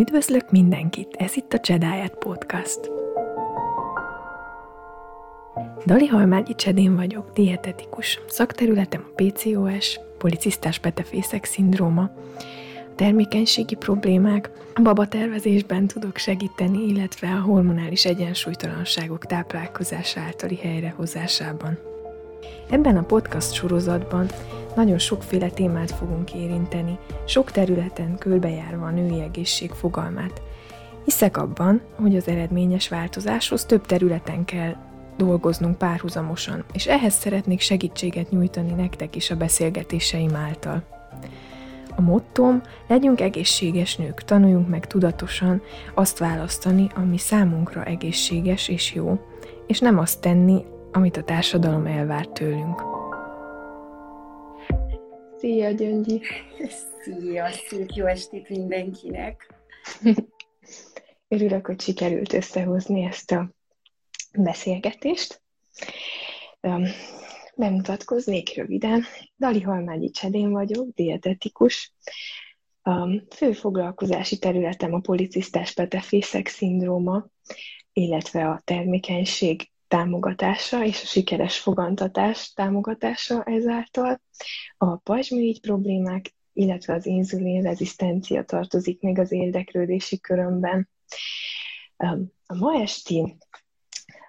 Üdvözlök mindenkit, ez itt a Csedáját Podcast. Dali Halmágyi Csedén vagyok, dietetikus. Szakterületem a PCOS, policisztás petefészek szindróma, termékenységi problémák, babatervezésben tudok segíteni, illetve a hormonális egyensúlytalanságok táplálkozása általi helyrehozásában. Ebben a podcast sorozatban nagyon sokféle témát fogunk érinteni, sok területen körbejárva a női egészség fogalmát. Hiszek abban, hogy az eredményes változáshoz több területen kell dolgoznunk párhuzamosan, és ehhez szeretnék segítséget nyújtani nektek is a beszélgetéseim által. A mottom, legyünk egészséges nők, tanuljunk meg tudatosan azt választani, ami számunkra egészséges és jó, és nem azt tenni, amit a társadalom elvár tőlünk. Szia, Gyöngyi! Szia, szép jó estét mindenkinek! Örülök, hogy sikerült összehozni ezt a beszélgetést. Bemutatkoznék röviden. Dali Halmágyi Csedén vagyok, dietetikus. A fő foglalkozási területem a policisztás petefészek szindróma, illetve a termékenység támogatása és a sikeres fogantatás támogatása ezáltal. A pajzsmirigy problémák, illetve az inzulin rezisztencia tartozik még az érdeklődési körömben. A ma esti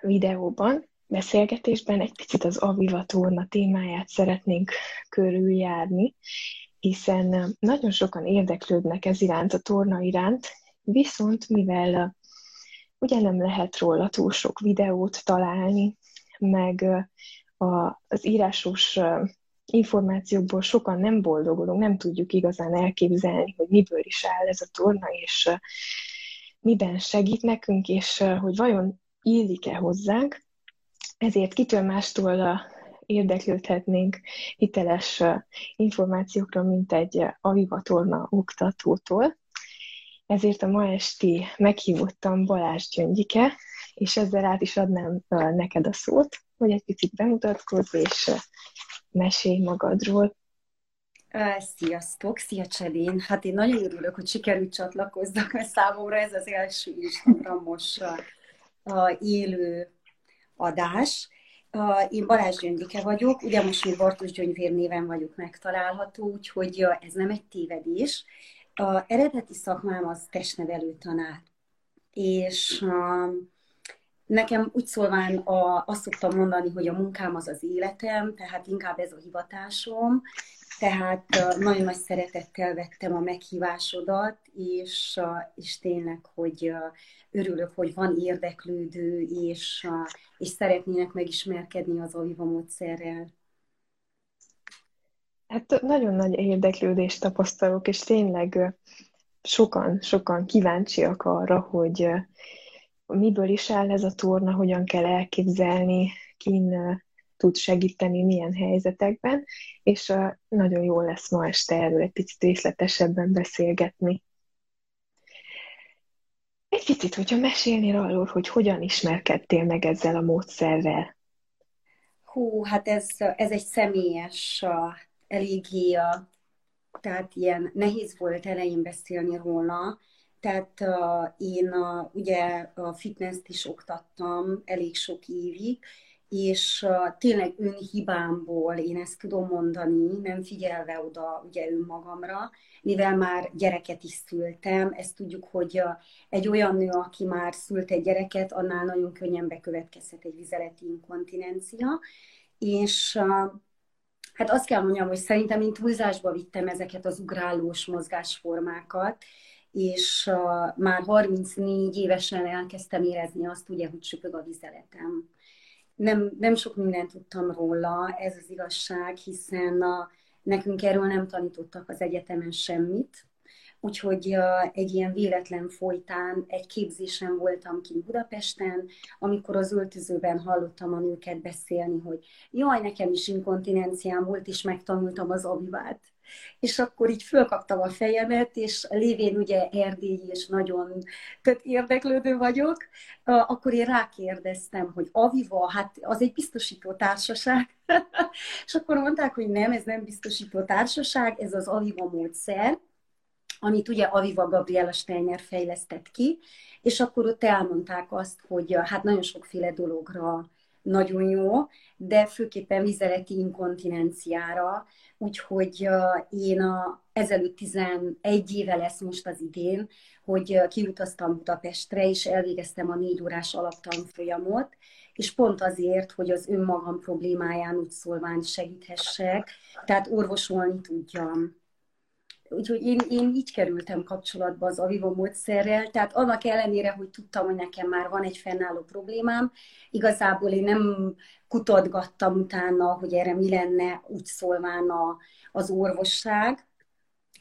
videóban, beszélgetésben egy picit az Aviva torna témáját szeretnénk körüljárni, hiszen nagyon sokan érdeklődnek ez iránt, a torna iránt, viszont mivel ugye nem lehet róla túl sok videót találni, meg a, az írásos információkból sokan nem boldogulunk, nem tudjuk igazán elképzelni, hogy miből is áll ez a torna, és miben segít nekünk, és hogy vajon illik-e hozzánk. Ezért kitől mástól érdeklődhetnénk hiteles információkra, mint egy Aviva torna oktatótól. Ezért a ma esti meghívottam Balázs Gyöngyike, és ezzel át is adnám neked a szót, hogy egy picit bemutatkozz, és mesélj magadról. Sziasztok, szia Csedén! Hát én nagyon örülök, hogy sikerült csatlakozzak, mert számomra ez az első Instagramos élő adás. Én Balázs Gyöngyike vagyok, ugye most még Bartos Gyöngyvér néven vagyok megtalálható, úgyhogy ez nem egy tévedés. A eredeti szakmám az testnevelő tanár, és nekem úgy szólván a, azt szoktam mondani, hogy a munkám az az életem, tehát inkább ez a hivatásom, tehát nagyon nagy szeretettel vettem a meghívásodat, és, és tényleg, hogy örülök, hogy van érdeklődő, és, és szeretnének megismerkedni az Aviva módszerrel. Hát nagyon nagy érdeklődést tapasztalok, és tényleg sokan, sokan kíváncsiak arra, hogy miből is áll ez a torna, hogyan kell elképzelni, kin tud segíteni milyen helyzetekben, és nagyon jó lesz ma este erről egy picit részletesebben beszélgetni. Egy picit, hogyha mesélnél arról, hogy hogyan ismerkedtél meg ezzel a módszerrel. Hú, hát ez, ez egy személyes eléggé, tehát ilyen nehéz volt elején beszélni róla, tehát uh, én uh, ugye a fitness-t is oktattam elég sok évig, és uh, tényleg önhibámból én ezt tudom mondani, nem figyelve oda ugye önmagamra, mivel már gyereket is szültem, ezt tudjuk, hogy egy olyan nő, aki már szült egy gyereket, annál nagyon könnyen bekövetkezhet egy vizeleti inkontinencia, és uh, Hát azt kell mondjam, hogy szerintem én túlzásba vittem ezeket az ugrálós mozgásformákat, és uh, már 34 évesen elkezdtem érezni azt, ugye, hogy süpög a vizeletem. Nem, nem sok mindent tudtam róla, ez az igazság, hiszen a, nekünk erről nem tanítottak az egyetemen semmit, Úgyhogy egy ilyen véletlen folytán egy képzésen voltam ki Budapesten, amikor az öltözőben hallottam a nőket beszélni, hogy jaj, nekem is inkontinenciám volt, és megtanultam az avivát. És akkor így fölkaptam a fejemet, és lévén ugye erdélyi és nagyon tök érdeklődő vagyok, akkor én rákérdeztem, hogy Aviva, hát az egy biztosító társaság. és akkor mondták, hogy nem, ez nem biztosító társaság, ez az Aviva módszer, amit ugye Aviva Gabriela Steiner fejlesztett ki, és akkor ott elmondták azt, hogy hát nagyon sokféle dologra nagyon jó, de főképpen vizeleti inkontinenciára, úgyhogy én a, ezelőtt 11 éve lesz most az idén, hogy kiutaztam Budapestre, és elvégeztem a négy órás alaptanfolyamot, és pont azért, hogy az önmagam problémáján úgy szólván segíthessek, tehát orvosolni tudjam. Úgyhogy én, én így kerültem kapcsolatba az Aviva módszerrel, tehát annak ellenére, hogy tudtam, hogy nekem már van egy fennálló problémám, igazából én nem kutatgattam utána, hogy erre mi lenne úgy szólván a, az orvosság,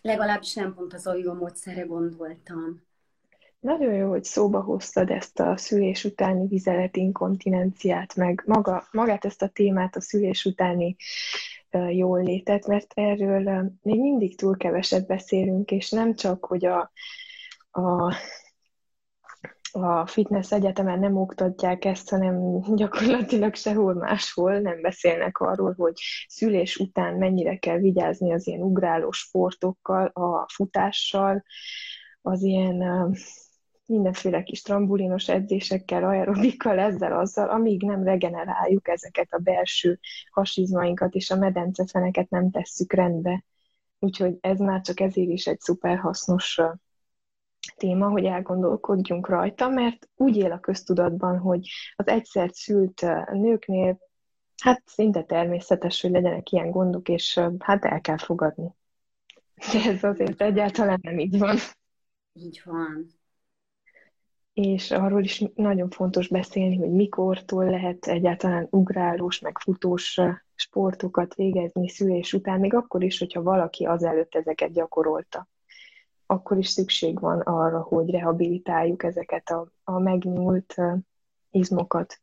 legalábbis nem pont az Aviva módszerre gondoltam. Nagyon jó, hogy szóba hoztad ezt a szülés utáni vizeletinkontinenciát, meg maga, magát ezt a témát, a szülés utáni jól létet, mert erről még mindig túl keveset beszélünk, és nem csak, hogy a, a, a fitness egyetemen nem oktatják ezt, hanem gyakorlatilag sehol máshol nem beszélnek arról, hogy szülés után mennyire kell vigyázni az ilyen ugráló sportokkal, a futással, az ilyen mindenféle kis trambulinos edzésekkel, aerobikkal, ezzel, azzal, amíg nem regeneráljuk ezeket a belső hasizmainkat, és a medencefeneket nem tesszük rendbe. Úgyhogy ez már csak ezért is egy szuper hasznos téma, hogy elgondolkodjunk rajta, mert úgy él a köztudatban, hogy az egyszer szült nőknél hát szinte természetes, hogy legyenek ilyen gondok, és hát el kell fogadni. De ez azért egyáltalán nem így van. Így van és arról is nagyon fontos beszélni, hogy mikortól lehet egyáltalán ugrálós, meg futós sportokat végezni szülés után, még akkor is, hogyha valaki azelőtt ezeket gyakorolta. Akkor is szükség van arra, hogy rehabilitáljuk ezeket a, a megnyúlt izmokat.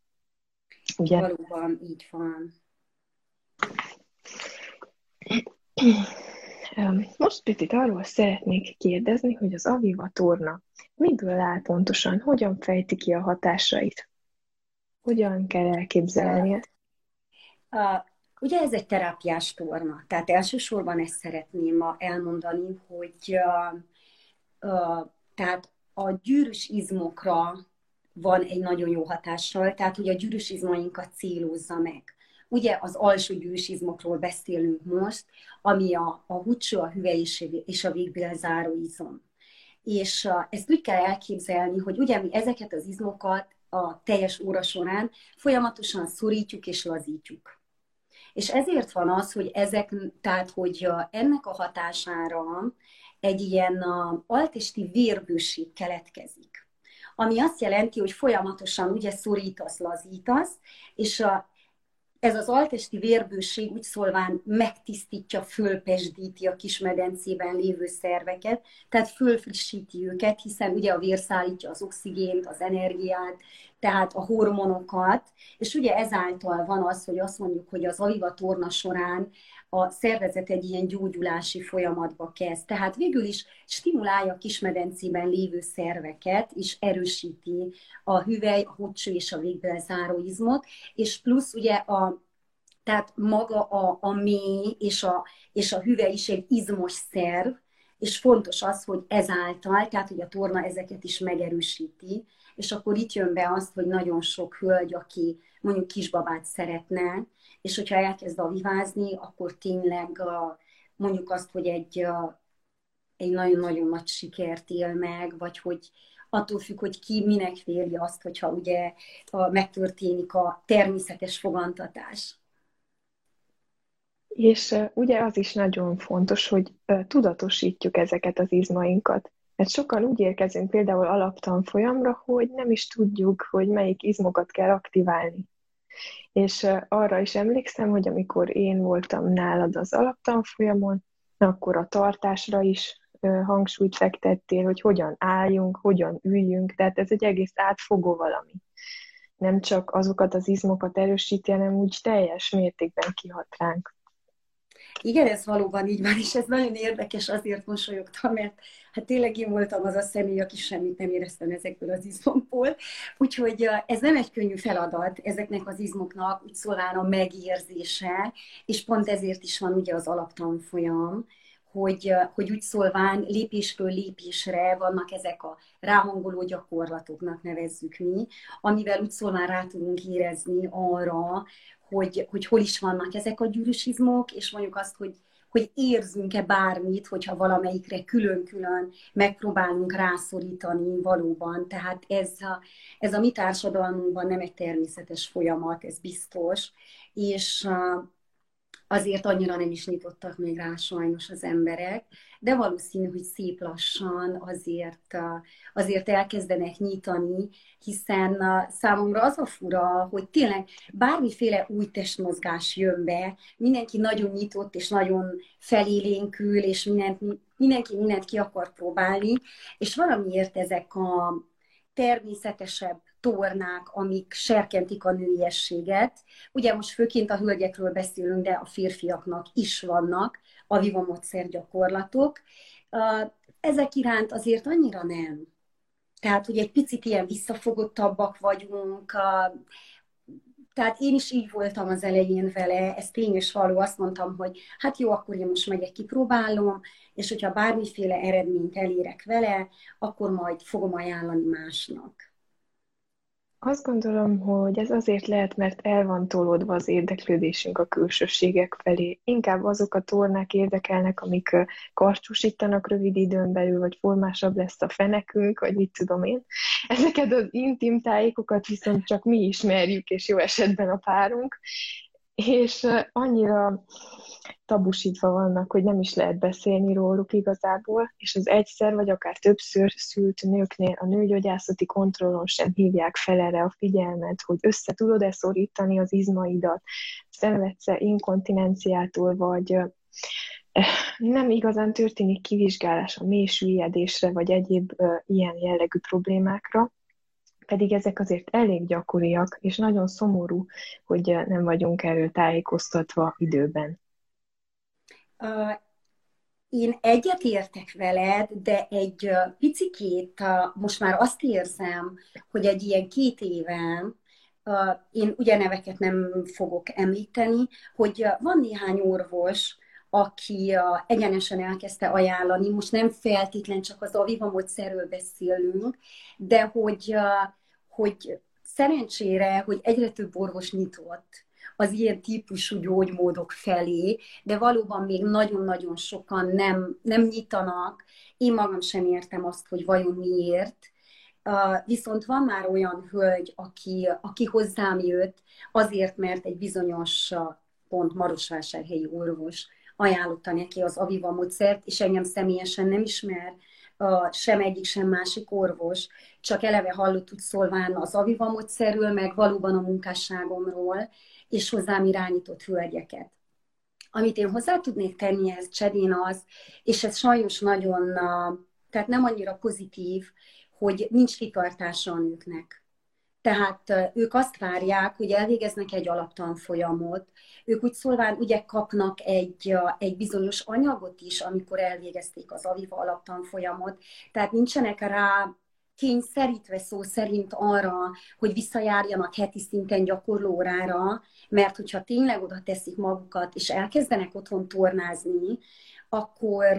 Ugye? Valóban így van. Most picit arról szeretnék kérdezni, hogy az Aviva torna miből áll pontosan, hogyan fejti ki a hatásait? Hogyan kell elképzelni? Uh, ugye ez egy terápiás torna, tehát elsősorban ezt szeretném elmondani, hogy uh, uh, tehát a gyűrűs izmokra van egy nagyon jó hatással, tehát hogy a gyűrűs izmainkat célozza meg. Ugye az alsó gyűrűsizmokról beszélünk most, ami a, a húcsó, a hüvely és a végbélzáró izom. És ezt úgy kell elképzelni, hogy ugye mi ezeket az izmokat a teljes óra során folyamatosan szorítjuk és lazítjuk. És ezért van az, hogy ezek, tehát hogy ennek a hatására egy ilyen altesti vérbőség keletkezik. Ami azt jelenti, hogy folyamatosan ugye szorítasz, lazítasz, és a, ez az altesti vérbőség úgy szólván megtisztítja, fölpesdíti a kismedencében lévő szerveket, tehát fölfrissíti őket, hiszen ugye a vér szállítja az oxigént, az energiát, tehát a hormonokat, és ugye ezáltal van az, hogy azt mondjuk, hogy az aliva torna során a szervezet egy ilyen gyógyulási folyamatba kezd. Tehát végül is stimulálja a kismedencében lévő szerveket, és erősíti a hüvely, a hocső és a végbelzáró izmot, és plusz ugye a tehát maga a, a mély és a, és a hüvely is egy izmos szerv, és fontos az, hogy ezáltal, tehát hogy a torna ezeket is megerősíti, és akkor itt jön be azt, hogy nagyon sok hölgy, aki mondjuk kisbabát szeretne, és hogyha elkezd avivázni, akkor tényleg a, mondjuk azt, hogy egy, a, egy nagyon-nagyon nagy sikert él meg, vagy hogy attól függ, hogy ki minek véli azt, hogyha ugye a, megtörténik a természetes fogantatás. És ugye az is nagyon fontos, hogy tudatosítjuk ezeket az izmainkat. Mert sokan úgy érkezünk például alaptanfolyamra, hogy nem is tudjuk, hogy melyik izmokat kell aktiválni. És arra is emlékszem, hogy amikor én voltam nálad az alaptanfolyamon, akkor a tartásra is hangsúlyt fektettél, hogy hogyan álljunk, hogyan üljünk, tehát ez egy egész átfogó valami. Nem csak azokat az izmokat erősíti, hanem úgy teljes mértékben kihat ránk. Igen, ez valóban így van, és ez nagyon érdekes, azért mosolyogtam, mert hát tényleg én voltam az a személy, aki semmit nem éreztem ezekből az izmokból. Úgyhogy ez nem egy könnyű feladat ezeknek az izmoknak, úgy szólván a megérzése, és pont ezért is van ugye az alaptanfolyam, hogy, hogy úgy szólván lépésről lépésre vannak ezek a ráhangoló gyakorlatoknak nevezzük mi, amivel úgy szólván rá tudunk érezni arra, hogy, hogy hol is vannak ezek a gyűrűsizmok, és mondjuk azt, hogy, hogy érzünk-e bármit, hogyha valamelyikre külön-külön megpróbálunk rászorítani valóban. Tehát ez a, ez a mi társadalmunkban nem egy természetes folyamat, ez biztos, és azért annyira nem is nyitottak még rá sajnos az emberek, de valószínű, hogy szép lassan azért, azért elkezdenek nyitani, hiszen számomra az a fura, hogy tényleg bármiféle új testmozgás jön be, mindenki nagyon nyitott és nagyon felélénkül, és mindent, mindenki mindent ki akar próbálni, és valamiért ezek a természetesebb tornák, amik serkentik a nőiességet. Ugye most főként a hölgyekről beszélünk, de a férfiaknak is vannak a Viva módszer gyakorlatok. Ezek iránt azért annyira nem. Tehát, hogy egy picit ilyen visszafogottabbak vagyunk, tehát én is így voltam az elején vele, ez tény és való, azt mondtam, hogy hát jó, akkor én most megyek, kipróbálom, és hogyha bármiféle eredményt elérek vele, akkor majd fogom ajánlani másnak. Azt gondolom, hogy ez azért lehet, mert el van tolódva az érdeklődésünk a külsőségek felé. Inkább azok a tornák érdekelnek, amik karcsúsítanak rövid időn belül, vagy formásabb lesz a fenekünk, vagy mit tudom én. Ezeket az intim tájékokat viszont csak mi ismerjük, és jó esetben a párunk. És annyira tabusítva vannak, hogy nem is lehet beszélni róluk igazából, és az egyszer vagy akár többször szült nőknél a nőgyógyászati kontrollon sem hívják fel erre a figyelmet, hogy össze tudod-e szorítani az izmaidat, szenvedsz-e inkontinenciától, vagy nem igazán történik kivizsgálás a mélysüllyedésre, vagy egyéb ilyen jellegű problémákra, pedig ezek azért elég gyakoriak, és nagyon szomorú, hogy nem vagyunk erről tájékoztatva időben. Én egyet értek veled, de egy picikét most már azt érzem, hogy egy ilyen két éven, én ugye neveket nem fogok említeni, hogy van néhány orvos, aki egyenesen elkezdte ajánlani, most nem feltétlen csak az Aviva módszerről beszélünk, de hogy, hogy szerencsére, hogy egyre több orvos nyitott az ilyen típusú gyógymódok felé, de valóban még nagyon-nagyon sokan nem, nem nyitanak. Én magam sem értem azt, hogy vajon miért. Uh, viszont van már olyan hölgy, aki, aki hozzám jött, azért, mert egy bizonyos pont Marosvásárhelyi orvos ajánlotta neki az Aviva módszert, és engem személyesen nem ismer, sem egyik, sem másik orvos, csak eleve hallott úgy szólván az Aviva módszerről, meg valóban a munkásságomról, és hozzám irányított hölgyeket. Amit én hozzá tudnék tenni ez Csedén az, és ez sajnos nagyon, tehát nem annyira pozitív, hogy nincs kitartása a nőknek. Tehát ők azt várják, hogy elvégeznek egy alaptanfolyamot, ők úgy szólván ugye kapnak egy, egy bizonyos anyagot is, amikor elvégezték az Aviva alaptanfolyamot, tehát nincsenek rá kényszerítve szó szerint arra, hogy visszajárjanak heti szinten gyakorlórára, mert hogyha tényleg oda teszik magukat, és elkezdenek otthon tornázni, akkor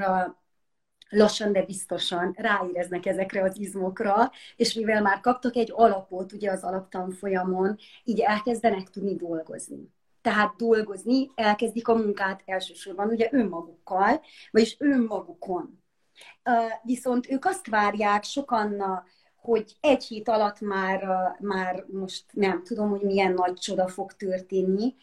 lassan, de biztosan ráéreznek ezekre az izmokra, és mivel már kaptak egy alapot ugye az alaptanfolyamon, így elkezdenek tudni dolgozni. Tehát dolgozni, elkezdik a munkát elsősorban ugye önmagukkal, vagyis önmagukon. Viszont ők azt várják sokan, hogy egy hét alatt már, már most nem tudom, hogy milyen nagy csoda fog történni.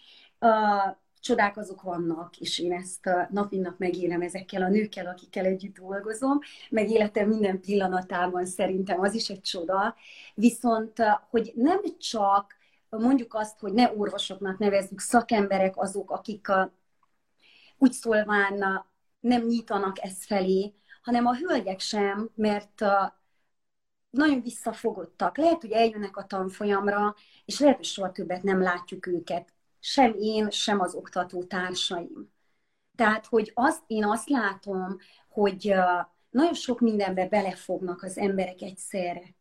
Csodák azok vannak, és én ezt nap nap megélem ezekkel a nőkkel, akikkel együtt dolgozom, meg életem minden pillanatában szerintem az is egy csoda. Viszont, hogy nem csak mondjuk azt, hogy ne orvosoknak nevezzük, szakemberek azok, akik úgy szólván nem nyitanak ez felé, hanem a hölgyek sem, mert nagyon visszafogottak. Lehet, hogy eljönnek a tanfolyamra, és lehet, hogy soha többet nem látjuk őket. Sem én, sem az oktató társaim. Tehát, hogy azt, én azt látom, hogy nagyon sok mindenbe belefognak az emberek egyszerre.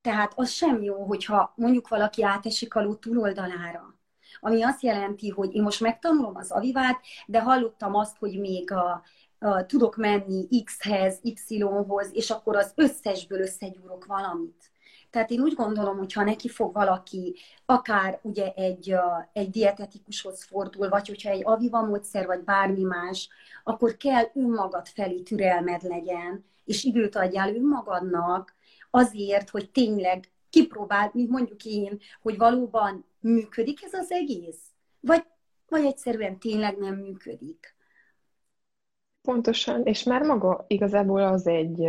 Tehát az sem jó, hogyha mondjuk valaki átesik a ló túloldalára. Ami azt jelenti, hogy én most megtanulom az avivát, de hallottam azt, hogy még a tudok menni X-hez, Y-hoz, és akkor az összesből összegyúrok valamit. Tehát én úgy gondolom, hogy ha neki fog valaki, akár ugye egy, egy dietetikushoz fordul, vagy hogyha egy aviva módszer, vagy bármi más, akkor kell önmagad felé türelmed legyen, és időt adjál önmagadnak azért, hogy tényleg kipróbáld, mint mondjuk én, hogy valóban működik ez az egész? Vagy, vagy egyszerűen tényleg nem működik? Pontosan, és már maga igazából az egy,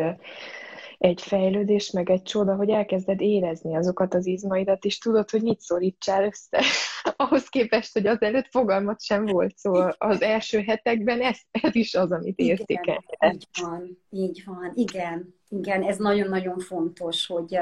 egy fejlődés, meg egy csoda, hogy elkezded érezni azokat az izmaidat, és tudod, hogy mit szorítsál össze. Ahhoz képest, hogy azelőtt fogalmat sem volt, szóval az első hetekben ez, ez is az, amit értékel. Így van, így van, igen. Igen, ez nagyon-nagyon fontos, hogy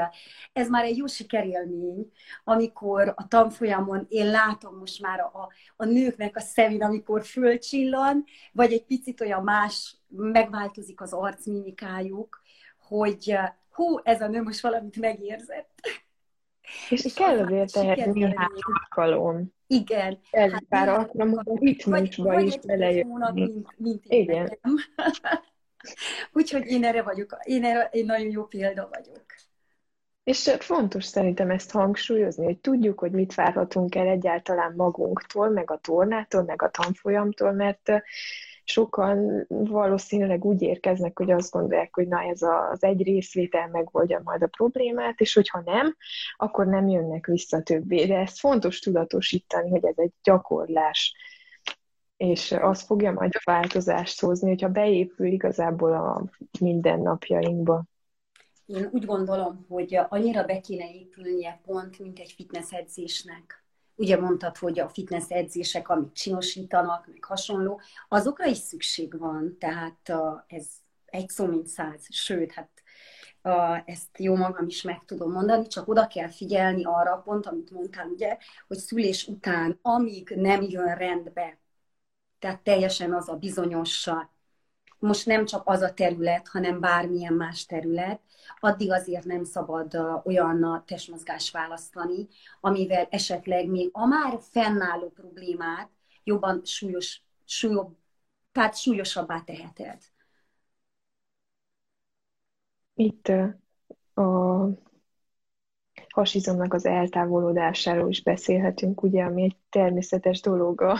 ez már egy jó sikerélmény, amikor a tanfolyamon én látom most már a, a nőknek a szemén, amikor fölcsillan, vagy egy picit olyan más, megváltozik az arcmimikájuk, hogy hú, ez a nő most valamit megérzett. És, és kell azért ehhez néhány alkalom. Igen. Ez hát pár alkalom, a ritmusba is belejön. Mint, mint én Igen. Úgyhogy én erre vagyok, én, erre, én nagyon jó példa vagyok. És fontos szerintem ezt hangsúlyozni, hogy tudjuk, hogy mit várhatunk el egyáltalán magunktól, meg a tornától, meg a tanfolyamtól, mert sokan valószínűleg úgy érkeznek, hogy azt gondolják, hogy na ez az egy részvétel megoldja majd a problémát, és hogyha nem, akkor nem jönnek vissza többé. De ezt fontos tudatosítani, hogy ez egy gyakorlás, és az fogja majd a változást hozni, hogyha beépül igazából a mindennapjainkba. Én úgy gondolom, hogy annyira be kéne épülnie pont, mint egy fitness edzésnek ugye mondtad, hogy a fitness edzések, amit csinosítanak, meg hasonló, azokra is szükség van, tehát ez egy szó mint száz, sőt, hát ezt jó magam is meg tudom mondani, csak oda kell figyelni arra pont, amit mondtál, ugye, hogy szülés után, amíg nem jön rendbe, tehát teljesen az a bizonyos most nem csak az a terület, hanem bármilyen más terület, addig azért nem szabad olyan testmozgás választani, amivel esetleg még a már fennálló problémát jobban súlyos, súlyobb, tehát súlyosabbá teheted. Itt a hasizomnak az eltávolodásáról is beszélhetünk, ugye, ami egy természetes dolog a,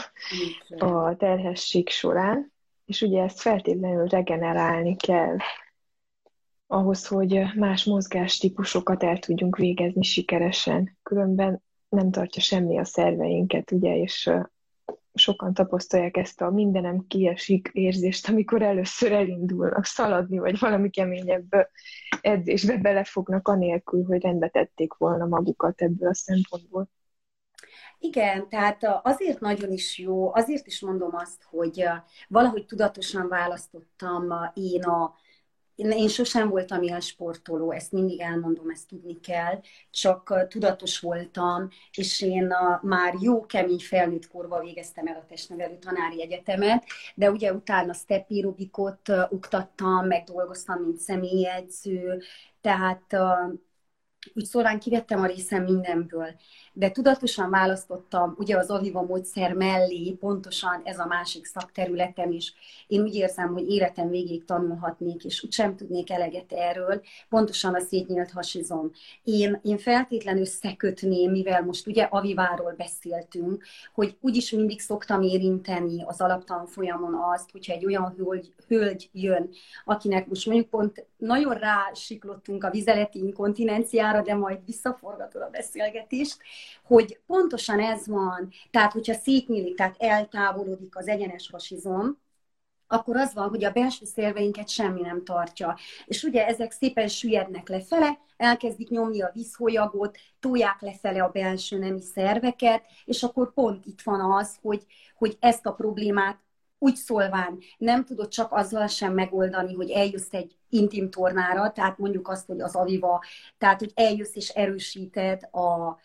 a terhesség során és ugye ezt feltétlenül regenerálni kell ahhoz, hogy más mozgástípusokat el tudjunk végezni sikeresen. Különben nem tartja semmi a szerveinket, ugye, és sokan tapasztalják ezt a mindenem kiesik érzést, amikor először elindulnak szaladni, vagy valami keményebb edzésbe belefognak, anélkül, hogy rendbe tették volna magukat ebből a szempontból. Igen, tehát azért nagyon is jó, azért is mondom azt, hogy valahogy tudatosan választottam én a, én sosem voltam ilyen sportoló, ezt mindig elmondom, ezt tudni kell, csak tudatos voltam, és én már jó kemény felnőtt korban végeztem el a testnevelő tanári egyetemet, de ugye utána stepirobikot oktattam, meg dolgoztam, mint személyedző, tehát úgy szólán kivettem a részem mindenből, de tudatosan választottam ugye az Aviva módszer mellé pontosan ez a másik szakterületem is. Én úgy érzem, hogy életem végéig tanulhatnék, és úgysem tudnék eleget erről, pontosan a szétnyílt hasizom. Én, én feltétlenül összekötném, mivel most ugye Aviváról beszéltünk, hogy úgyis mindig szoktam érinteni az alaptan folyamon azt, hogyha egy olyan hölgy, hölgy jön, akinek most mondjuk pont nagyon rásiklottunk a vizeleti inkontinenciára, de majd visszaforgatod a beszélgetést, hogy pontosan ez van, tehát hogyha szétnyílik, tehát eltávolodik az egyenes hasizom, akkor az van, hogy a belső szerveinket semmi nem tartja. És ugye ezek szépen süllyednek lefele, elkezdik nyomni a vízholyagot, tóják lefele a belső nemi szerveket, és akkor pont itt van az, hogy, hogy ezt a problémát úgy szólván nem tudod csak azzal sem megoldani, hogy eljössz egy intim tornára, tehát mondjuk azt, hogy az aviva, tehát hogy eljössz és erősíted a,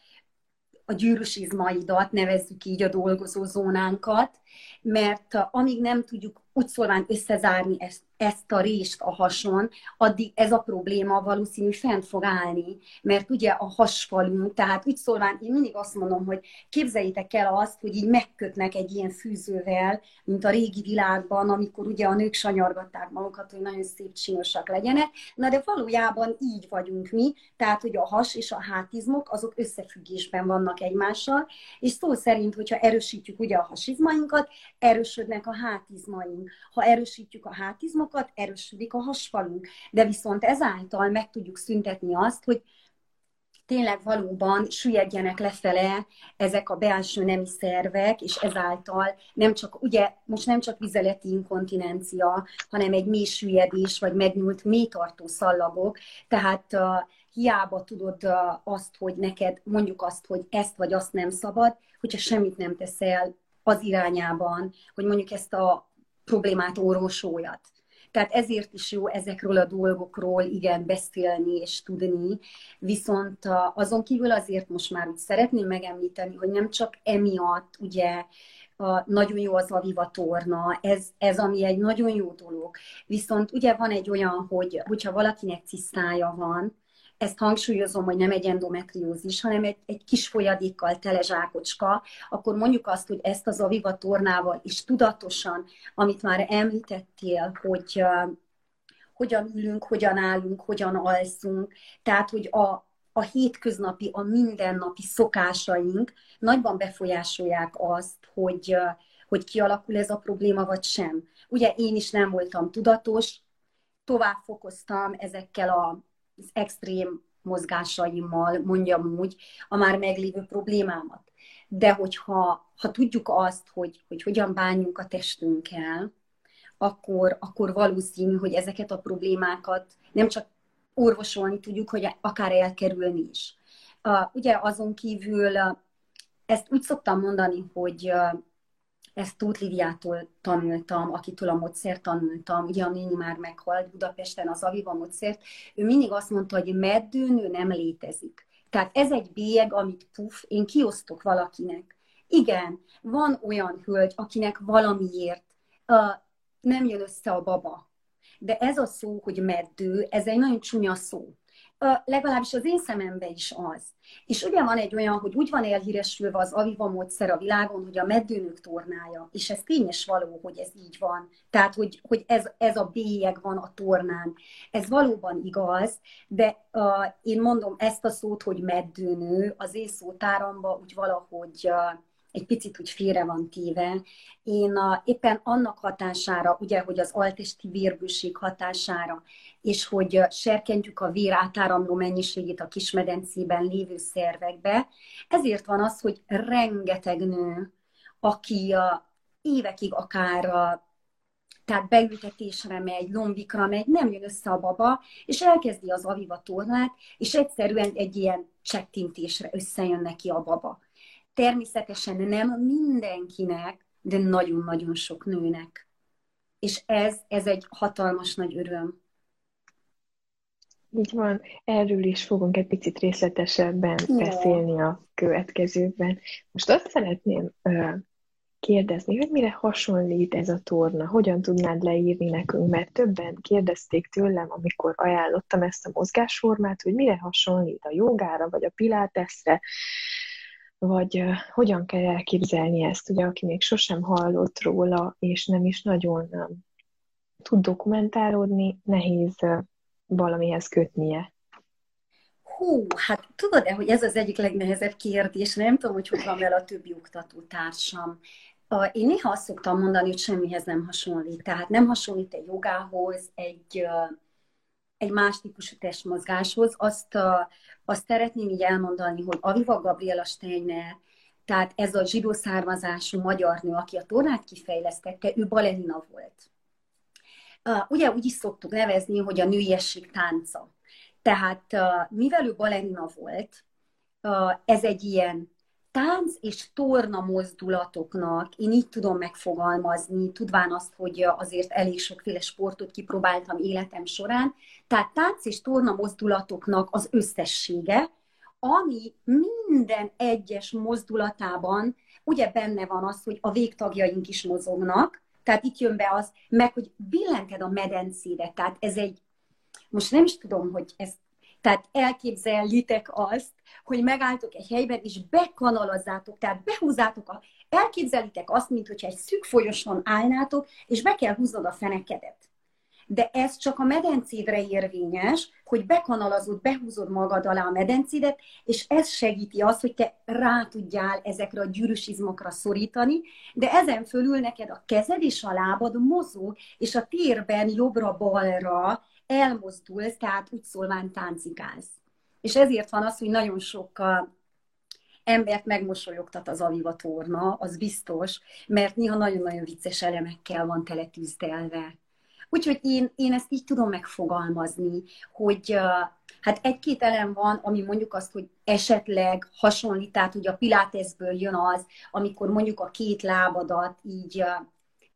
a gyűrűs izmaidat, nevezzük így a dolgozó zónánkat, mert amíg nem tudjuk úgy szólván összezárni ezt, ezt a rést a hason, addig ez a probléma valószínű fent fog állni, mert ugye a hasfalunk, tehát úgy szólván én mindig azt mondom, hogy képzeljétek el azt, hogy így megkötnek egy ilyen fűzővel, mint a régi világban, amikor ugye a nők sanyargatták magukat, hogy nagyon szép csinosak legyenek, na de valójában így vagyunk mi, tehát hogy a has és a hátizmok azok összefüggésben vannak egymással, és szó szerint, hogyha erősítjük ugye a hasizmainkat, erősödnek a hátizmaink. Ha erősítjük a hátizmokat, erősödik a hasfalunk. De viszont ezáltal meg tudjuk szüntetni azt, hogy tényleg valóban süllyedjenek lefele ezek a belső nemi szervek, és ezáltal nem csak, ugye most nem csak vizeleti inkontinencia, hanem egy mély süllyedés, vagy megnyúlt mélytartó szallagok, tehát uh, hiába tudod uh, azt, hogy neked mondjuk azt, hogy ezt vagy azt nem szabad, hogyha semmit nem teszel az irányában, hogy mondjuk ezt a problémát orvosoljat. Tehát ezért is jó ezekről a dolgokról igen beszélni és tudni, viszont azon kívül azért most már úgy szeretném megemlíteni, hogy nem csak emiatt ugye a, nagyon jó az Aviva torna, ez, ez ami egy nagyon jó dolog. Viszont ugye van egy olyan, hogy hogyha valakinek cisztája van, ezt hangsúlyozom, hogy nem egy endometriózis, hanem egy, egy kis folyadékkal tele zsákocska, akkor mondjuk azt, hogy ezt az aviva tornával is tudatosan, amit már említettél, hogy hogyan ülünk, hogyan állunk, hogyan alszunk, tehát, hogy a, a hétköznapi, a mindennapi szokásaink nagyban befolyásolják azt, hogy, hogy kialakul ez a probléma, vagy sem. Ugye én is nem voltam tudatos, tovább fokoztam ezekkel a az extrém mozgásaimmal, mondjam úgy, a már meglévő problémámat. De hogyha ha tudjuk azt, hogy, hogy hogyan bánjunk a testünkkel, akkor, akkor valószínű, hogy ezeket a problémákat nem csak orvosolni tudjuk, hogy akár elkerülni is. Uh, ugye azon kívül uh, ezt úgy szoktam mondani, hogy uh, ezt Tóth Lidiától tanultam, akitől a módszert tanultam, ugye a néni már meghalt Budapesten az Aviva módszert, ő mindig azt mondta, hogy meddőnő nem létezik. Tehát ez egy bélyeg, amit puf, én kiosztok valakinek. Igen, van olyan hölgy, akinek valamiért uh, nem jön össze a baba. De ez a szó, hogy meddő, ez egy nagyon csúnya szó legalábbis az én szememben is az. És ugye van egy olyan, hogy úgy van elhíresülve az Aviva módszer a világon, hogy a meddőnök tornája, és ez tényes való, hogy ez így van. Tehát, hogy, hogy ez, ez a bélyeg van a tornán. Ez valóban igaz, de uh, én mondom ezt a szót, hogy meddőnő, az én szótáramba úgy valahogy uh, egy picit úgy félre van téve. Én a, éppen annak hatására, ugye, hogy az altesti vérbőség hatására, és hogy serkentjük a vér átáramló mennyiségét a kismedencében lévő szervekbe, ezért van az, hogy rengeteg nő, aki a évekig akár a tehát beültetésre megy, lombikra megy, nem jön össze a baba, és elkezdi az aviva tornát, és egyszerűen egy ilyen csettintésre összejön neki a baba. Természetesen nem mindenkinek, de nagyon-nagyon sok nőnek. És ez, ez egy hatalmas nagy öröm. Így van, erről is fogunk egy picit részletesebben Jó. beszélni a következőkben. Most azt szeretném uh, kérdezni, hogy mire hasonlít ez a torna, hogyan tudnád leírni nekünk, mert többen kérdezték tőlem, amikor ajánlottam ezt a mozgásformát, hogy mire hasonlít a jogára, vagy a piláteszre, vagy hogyan kell elképzelni ezt, ugye, aki még sosem hallott róla, és nem is nagyon tud dokumentálódni, nehéz valamihez kötnie. Hú, hát tudod-e, hogy ez az egyik legnehezebb kérdés, nem tudom, hogy hogy van vele a többi oktatótársam. Én néha azt szoktam mondani, hogy semmihez nem hasonlít. Tehát nem hasonlít egy jogához, egy, egy más típusú testmozgáshoz. Azt, azt szeretném így elmondani, hogy Aviva Gabriela Steiner, tehát ez a zsidó származású magyar nő, aki a tornát kifejlesztette, ő balerina volt. Ugye úgy is szoktuk nevezni, hogy a nőiesség tánca. Tehát mivel ő balerina volt, ez egy ilyen tánc és torna mozdulatoknak, én így tudom megfogalmazni, tudván azt, hogy azért elég sokféle sportot kipróbáltam életem során, tehát tánc és torna mozdulatoknak az összessége, ami minden egyes mozdulatában, ugye benne van az, hogy a végtagjaink is mozognak, Tehát itt jön be az, meg hogy billented a medencédet. Tehát ez egy, most nem is tudom, hogy ez, tehát elképzellitek azt, hogy megálltok egy helyben, és bekanalazzátok, tehát behúzátok a, elképzelitek azt, mint hogyha egy szűk folyoson állnátok, és be kell húznod a fenekedet. De ez csak a medencédre érvényes, hogy bekanalazod, behúzod magad alá a medencédet, és ez segíti azt, hogy te rá tudjál ezekre a gyűrűs izmokra szorítani, de ezen fölül neked a kezed és a lábad mozog, és a térben jobbra-balra elmozdulsz, tehát úgy szólván táncikálsz. És ezért van az, hogy nagyon sok embert megmosolyogtat az Aviva torna, az biztos, mert néha nagyon-nagyon vicces elemekkel van teletűzdelve. Úgyhogy én, én ezt így tudom megfogalmazni, hogy hát egy-két elem van, ami mondjuk azt, hogy esetleg hasonlít, tehát ugye a piláteszből jön az, amikor mondjuk a két lábadat így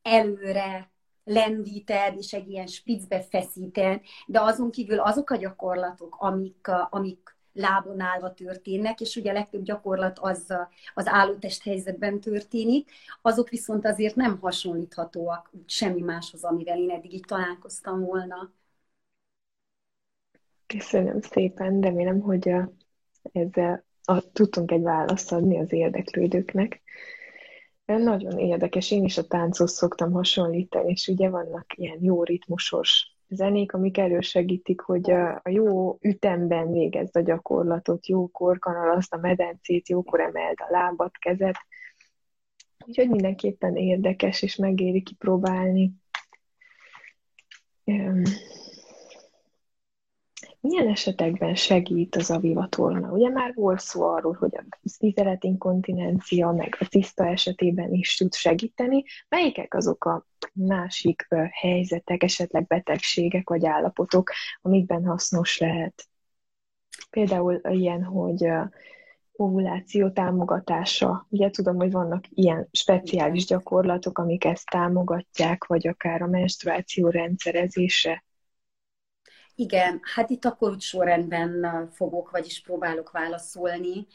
előre lendíted, és egy ilyen spicbe feszíted, de azon kívül azok a gyakorlatok, amik, amik lábon állva történnek, és ugye a legtöbb gyakorlat az az állótest helyzetben történik, azok viszont azért nem hasonlíthatóak semmi máshoz, amivel én eddig így találkoztam volna. Köszönöm szépen, remélem, hogy ezzel a, tudtunk egy választ adni az érdeklődőknek. Nagyon érdekes, én is a tánchoz szoktam hasonlítani, és ugye vannak ilyen jó ritmusos zenék, amik elősegítik, hogy a, jó ütemben végezd a gyakorlatot, jókor kanalaszt a medencét, jókor emeld a lábat, kezet. Úgyhogy mindenképpen érdekes, és megéri kipróbálni. Milyen esetekben segít az Aviva torna? Ugye már volt szó arról, hogy a szízeletinkontinencia, meg a tiszta esetében is tud segíteni. Melyikek azok a másik helyzetek, esetleg betegségek vagy állapotok, amikben hasznos lehet? Például ilyen, hogy ovuláció támogatása. Ugye tudom, hogy vannak ilyen speciális gyakorlatok, amik ezt támogatják, vagy akár a menstruáció rendszerezése igen, hát itt akkor úgy sorrendben fogok, vagyis próbálok válaszolni.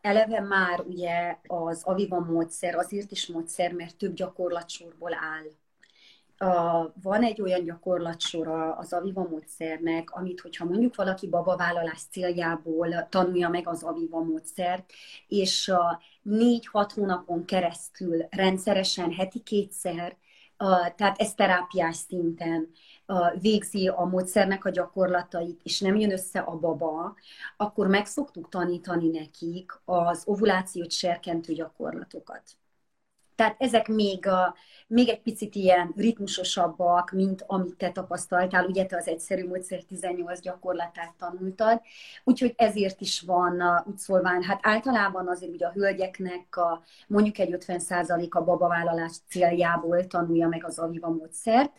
Eleve már ugye az Aviva módszer azért is módszer, mert több gyakorlatsorból áll. Van egy olyan gyakorlatsora az Aviva módszernek, amit, hogyha mondjuk valaki babavállalás céljából tanulja meg az Aviva módszert, és négy-hat hónapon keresztül rendszeresen heti kétszer, tehát ez terápiás szinten végzi a módszernek a gyakorlatait, és nem jön össze a baba, akkor meg szoktuk tanítani nekik az ovulációt serkentő gyakorlatokat. Tehát ezek még, a, még egy picit ilyen ritmusosabbak, mint amit te tapasztaltál, ugye te az egyszerű módszer 18 gyakorlatát tanultad, úgyhogy ezért is van úgy szólván, hát általában azért ugye a hölgyeknek a, mondjuk egy 50% a babavállalás céljából tanulja meg az Aviva módszert,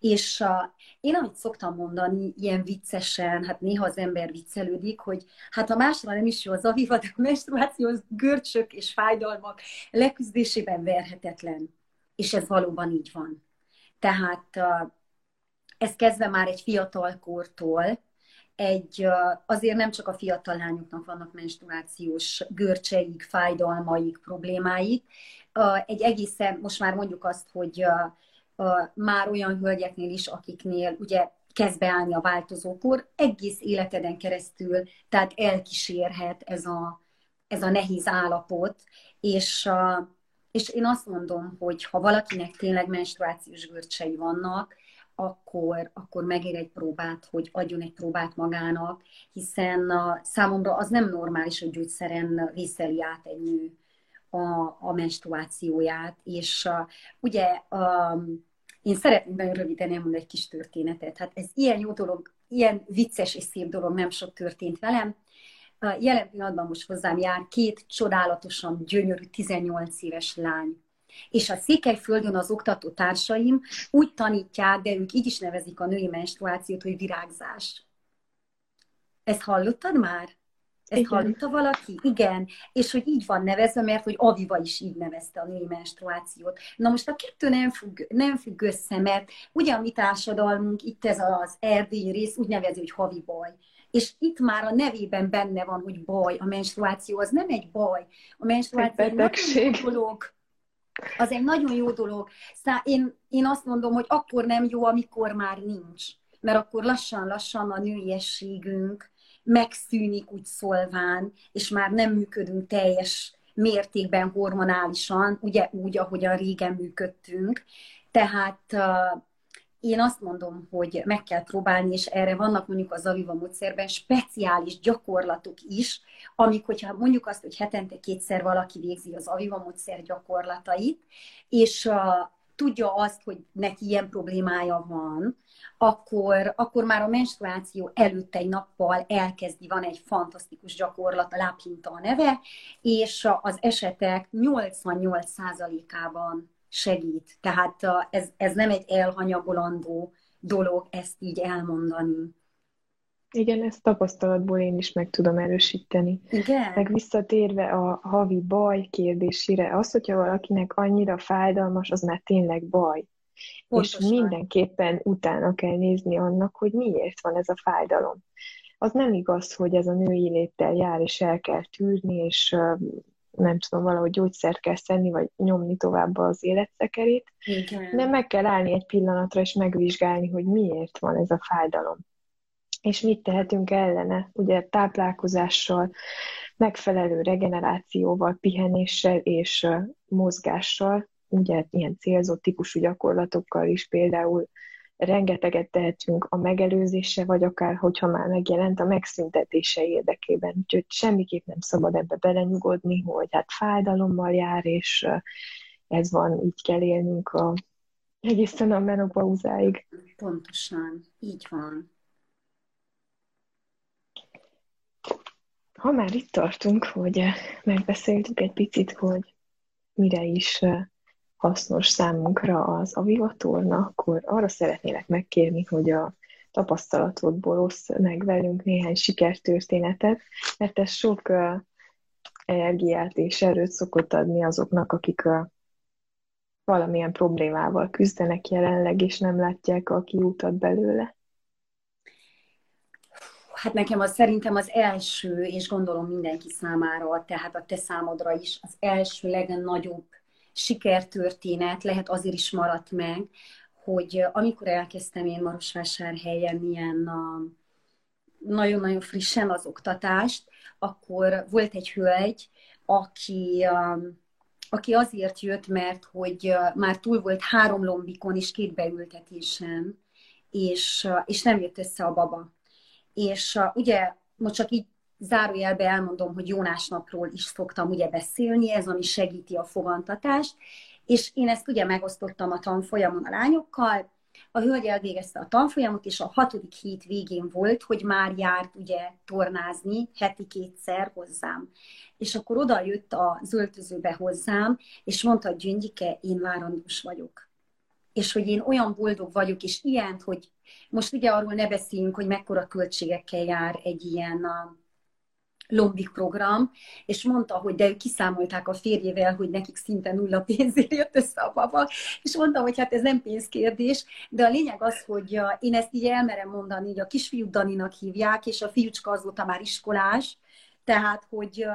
és a, én amit szoktam mondani, ilyen viccesen, hát néha az ember viccelődik, hogy hát a másra nem is jó az Aviva, de a menstruációs görcsök és fájdalmak leküzdésében verhetetlen. És ez valóban így van. Tehát ez kezdve már egy fiatal kortól, egy, azért nem csak a fiatal lányoknak vannak menstruációs görcseik, fájdalmaik, problémáik, egy egészen, most már mondjuk azt, hogy már olyan hölgyeknél is, akiknél ugye kezd beállni a változókor, egész életeden keresztül, tehát elkísérhet ez a, ez a nehéz állapot, és, és én azt mondom, hogy ha valakinek tényleg menstruációs görcsei vannak, akkor, akkor megér egy próbát, hogy adjon egy próbát magának, hiszen a, számomra az nem normális, hogy gyógyszeren vészeli át egy nő a, a menstruációját, és a, ugye a, én szeretnék nagyon röviden elmondani egy kis történetet. Hát ez ilyen jó dolog, ilyen vicces és szép dolog nem sok történt velem. Jelen pillanatban most hozzám jár két csodálatosan gyönyörű 18 éves lány. És a Székelyföldön az oktató társaim úgy tanítják, de ők így is nevezik a női menstruációt, hogy virágzás. Ezt hallottad már? Ezt Igen. hallotta valaki? Igen. És hogy így van nevezve, mert hogy Aviva is így nevezte a női menstruációt. Na most a kettő nem függ, nem függ össze, mert ugye a mi társadalmunk, itt ez az erdélyi rész úgy nevezi, hogy havi baj. És itt már a nevében benne van, hogy baj, a menstruáció az nem egy baj. A menstruáció egy, egy dolog. Az egy nagyon jó dolog. Szá, én, én azt mondom, hogy akkor nem jó, amikor már nincs. Mert akkor lassan-lassan a nőiességünk megszűnik úgy szólván, és már nem működünk teljes mértékben hormonálisan, ugye úgy, ahogyan régen működtünk. Tehát én azt mondom, hogy meg kell próbálni, és erre vannak mondjuk az Aviva módszerben speciális gyakorlatok is, amik, hogyha mondjuk azt, hogy hetente kétszer valaki végzi az Aviva módszer gyakorlatait, és uh, tudja azt, hogy neki ilyen problémája van, akkor, akkor már a menstruáció előtt egy nappal elkezdi, van egy fantasztikus gyakorlat, a láphinta a neve, és az esetek 88%-ában segít. Tehát ez, ez nem egy elhanyagolandó dolog ezt így elmondani. Igen, ezt tapasztalatból én is meg tudom erősíteni. Igen. Meg visszatérve a havi baj kérdésére, az, hogyha valakinek annyira fájdalmas, az már tényleg baj. Pontosan. És mindenképpen utána kell nézni annak, hogy miért van ez a fájdalom. Az nem igaz, hogy ez a női léttel jár, és el kell tűrni, és nem tudom, valahogy gyógyszert kell szenni, vagy nyomni tovább az életszekerét, Igen. de meg kell állni egy pillanatra, és megvizsgálni, hogy miért van ez a fájdalom. És mit tehetünk ellene? Ugye táplálkozással, megfelelő regenerációval, pihenéssel és mozgással, ugye ilyen célzott típusú gyakorlatokkal is például rengeteget tehetünk a megelőzése, vagy akár, hogyha már megjelent, a megszüntetése érdekében. Úgyhogy semmiképp nem szabad ebbe belenyugodni, hogy hát fájdalommal jár, és ez van, így kell élnünk a, egészen a menopauzáig. Pontosan, így van. Ha már itt tartunk, hogy megbeszéltük egy picit, hogy mire is hasznos számunkra az avivatorna, akkor arra szeretnélek megkérni, hogy a tapasztalatodból osz meg velünk néhány sikertörténetet, mert ez sok energiát és erőt szokott adni azoknak, akik valamilyen problémával küzdenek jelenleg, és nem látják a kiútat belőle. Hát nekem az szerintem az első, és gondolom mindenki számára, tehát a te számodra is, az első legnagyobb sikertörténet, lehet azért is maradt meg, hogy amikor elkezdtem én Marosvásárhelyen ilyen nagyon-nagyon frissen az oktatást, akkor volt egy hölgy, aki, aki azért jött, mert hogy már túl volt három lombikon és két beültetésen, és, és nem jött össze a baba. És ugye most csak így zárójelbe elmondom, hogy Jónás napról is szoktam ugye beszélni, ez ami segíti a fogantatást, és én ezt ugye megosztottam a tanfolyamon a lányokkal, a hölgy elvégezte a tanfolyamot, és a hatodik hét végén volt, hogy már járt ugye tornázni heti kétszer hozzám. És akkor oda jött a zöltözőbe hozzám, és mondta, hogy Gyöngyike, én várandós vagyok. És hogy én olyan boldog vagyok, és ilyen, hogy most ugye arról ne beszéljünk, hogy mekkora költségekkel jár egy ilyen a lombik program, és mondta, hogy de kiszámolták a férjével, hogy nekik szinte nulla pénzért jött össze a baba, és mondta, hogy hát ez nem pénzkérdés, de a lényeg az, hogy én ezt így elmerem mondani, hogy a kisfiút Daninak hívják, és a fiúcska azóta már iskolás, tehát, hogy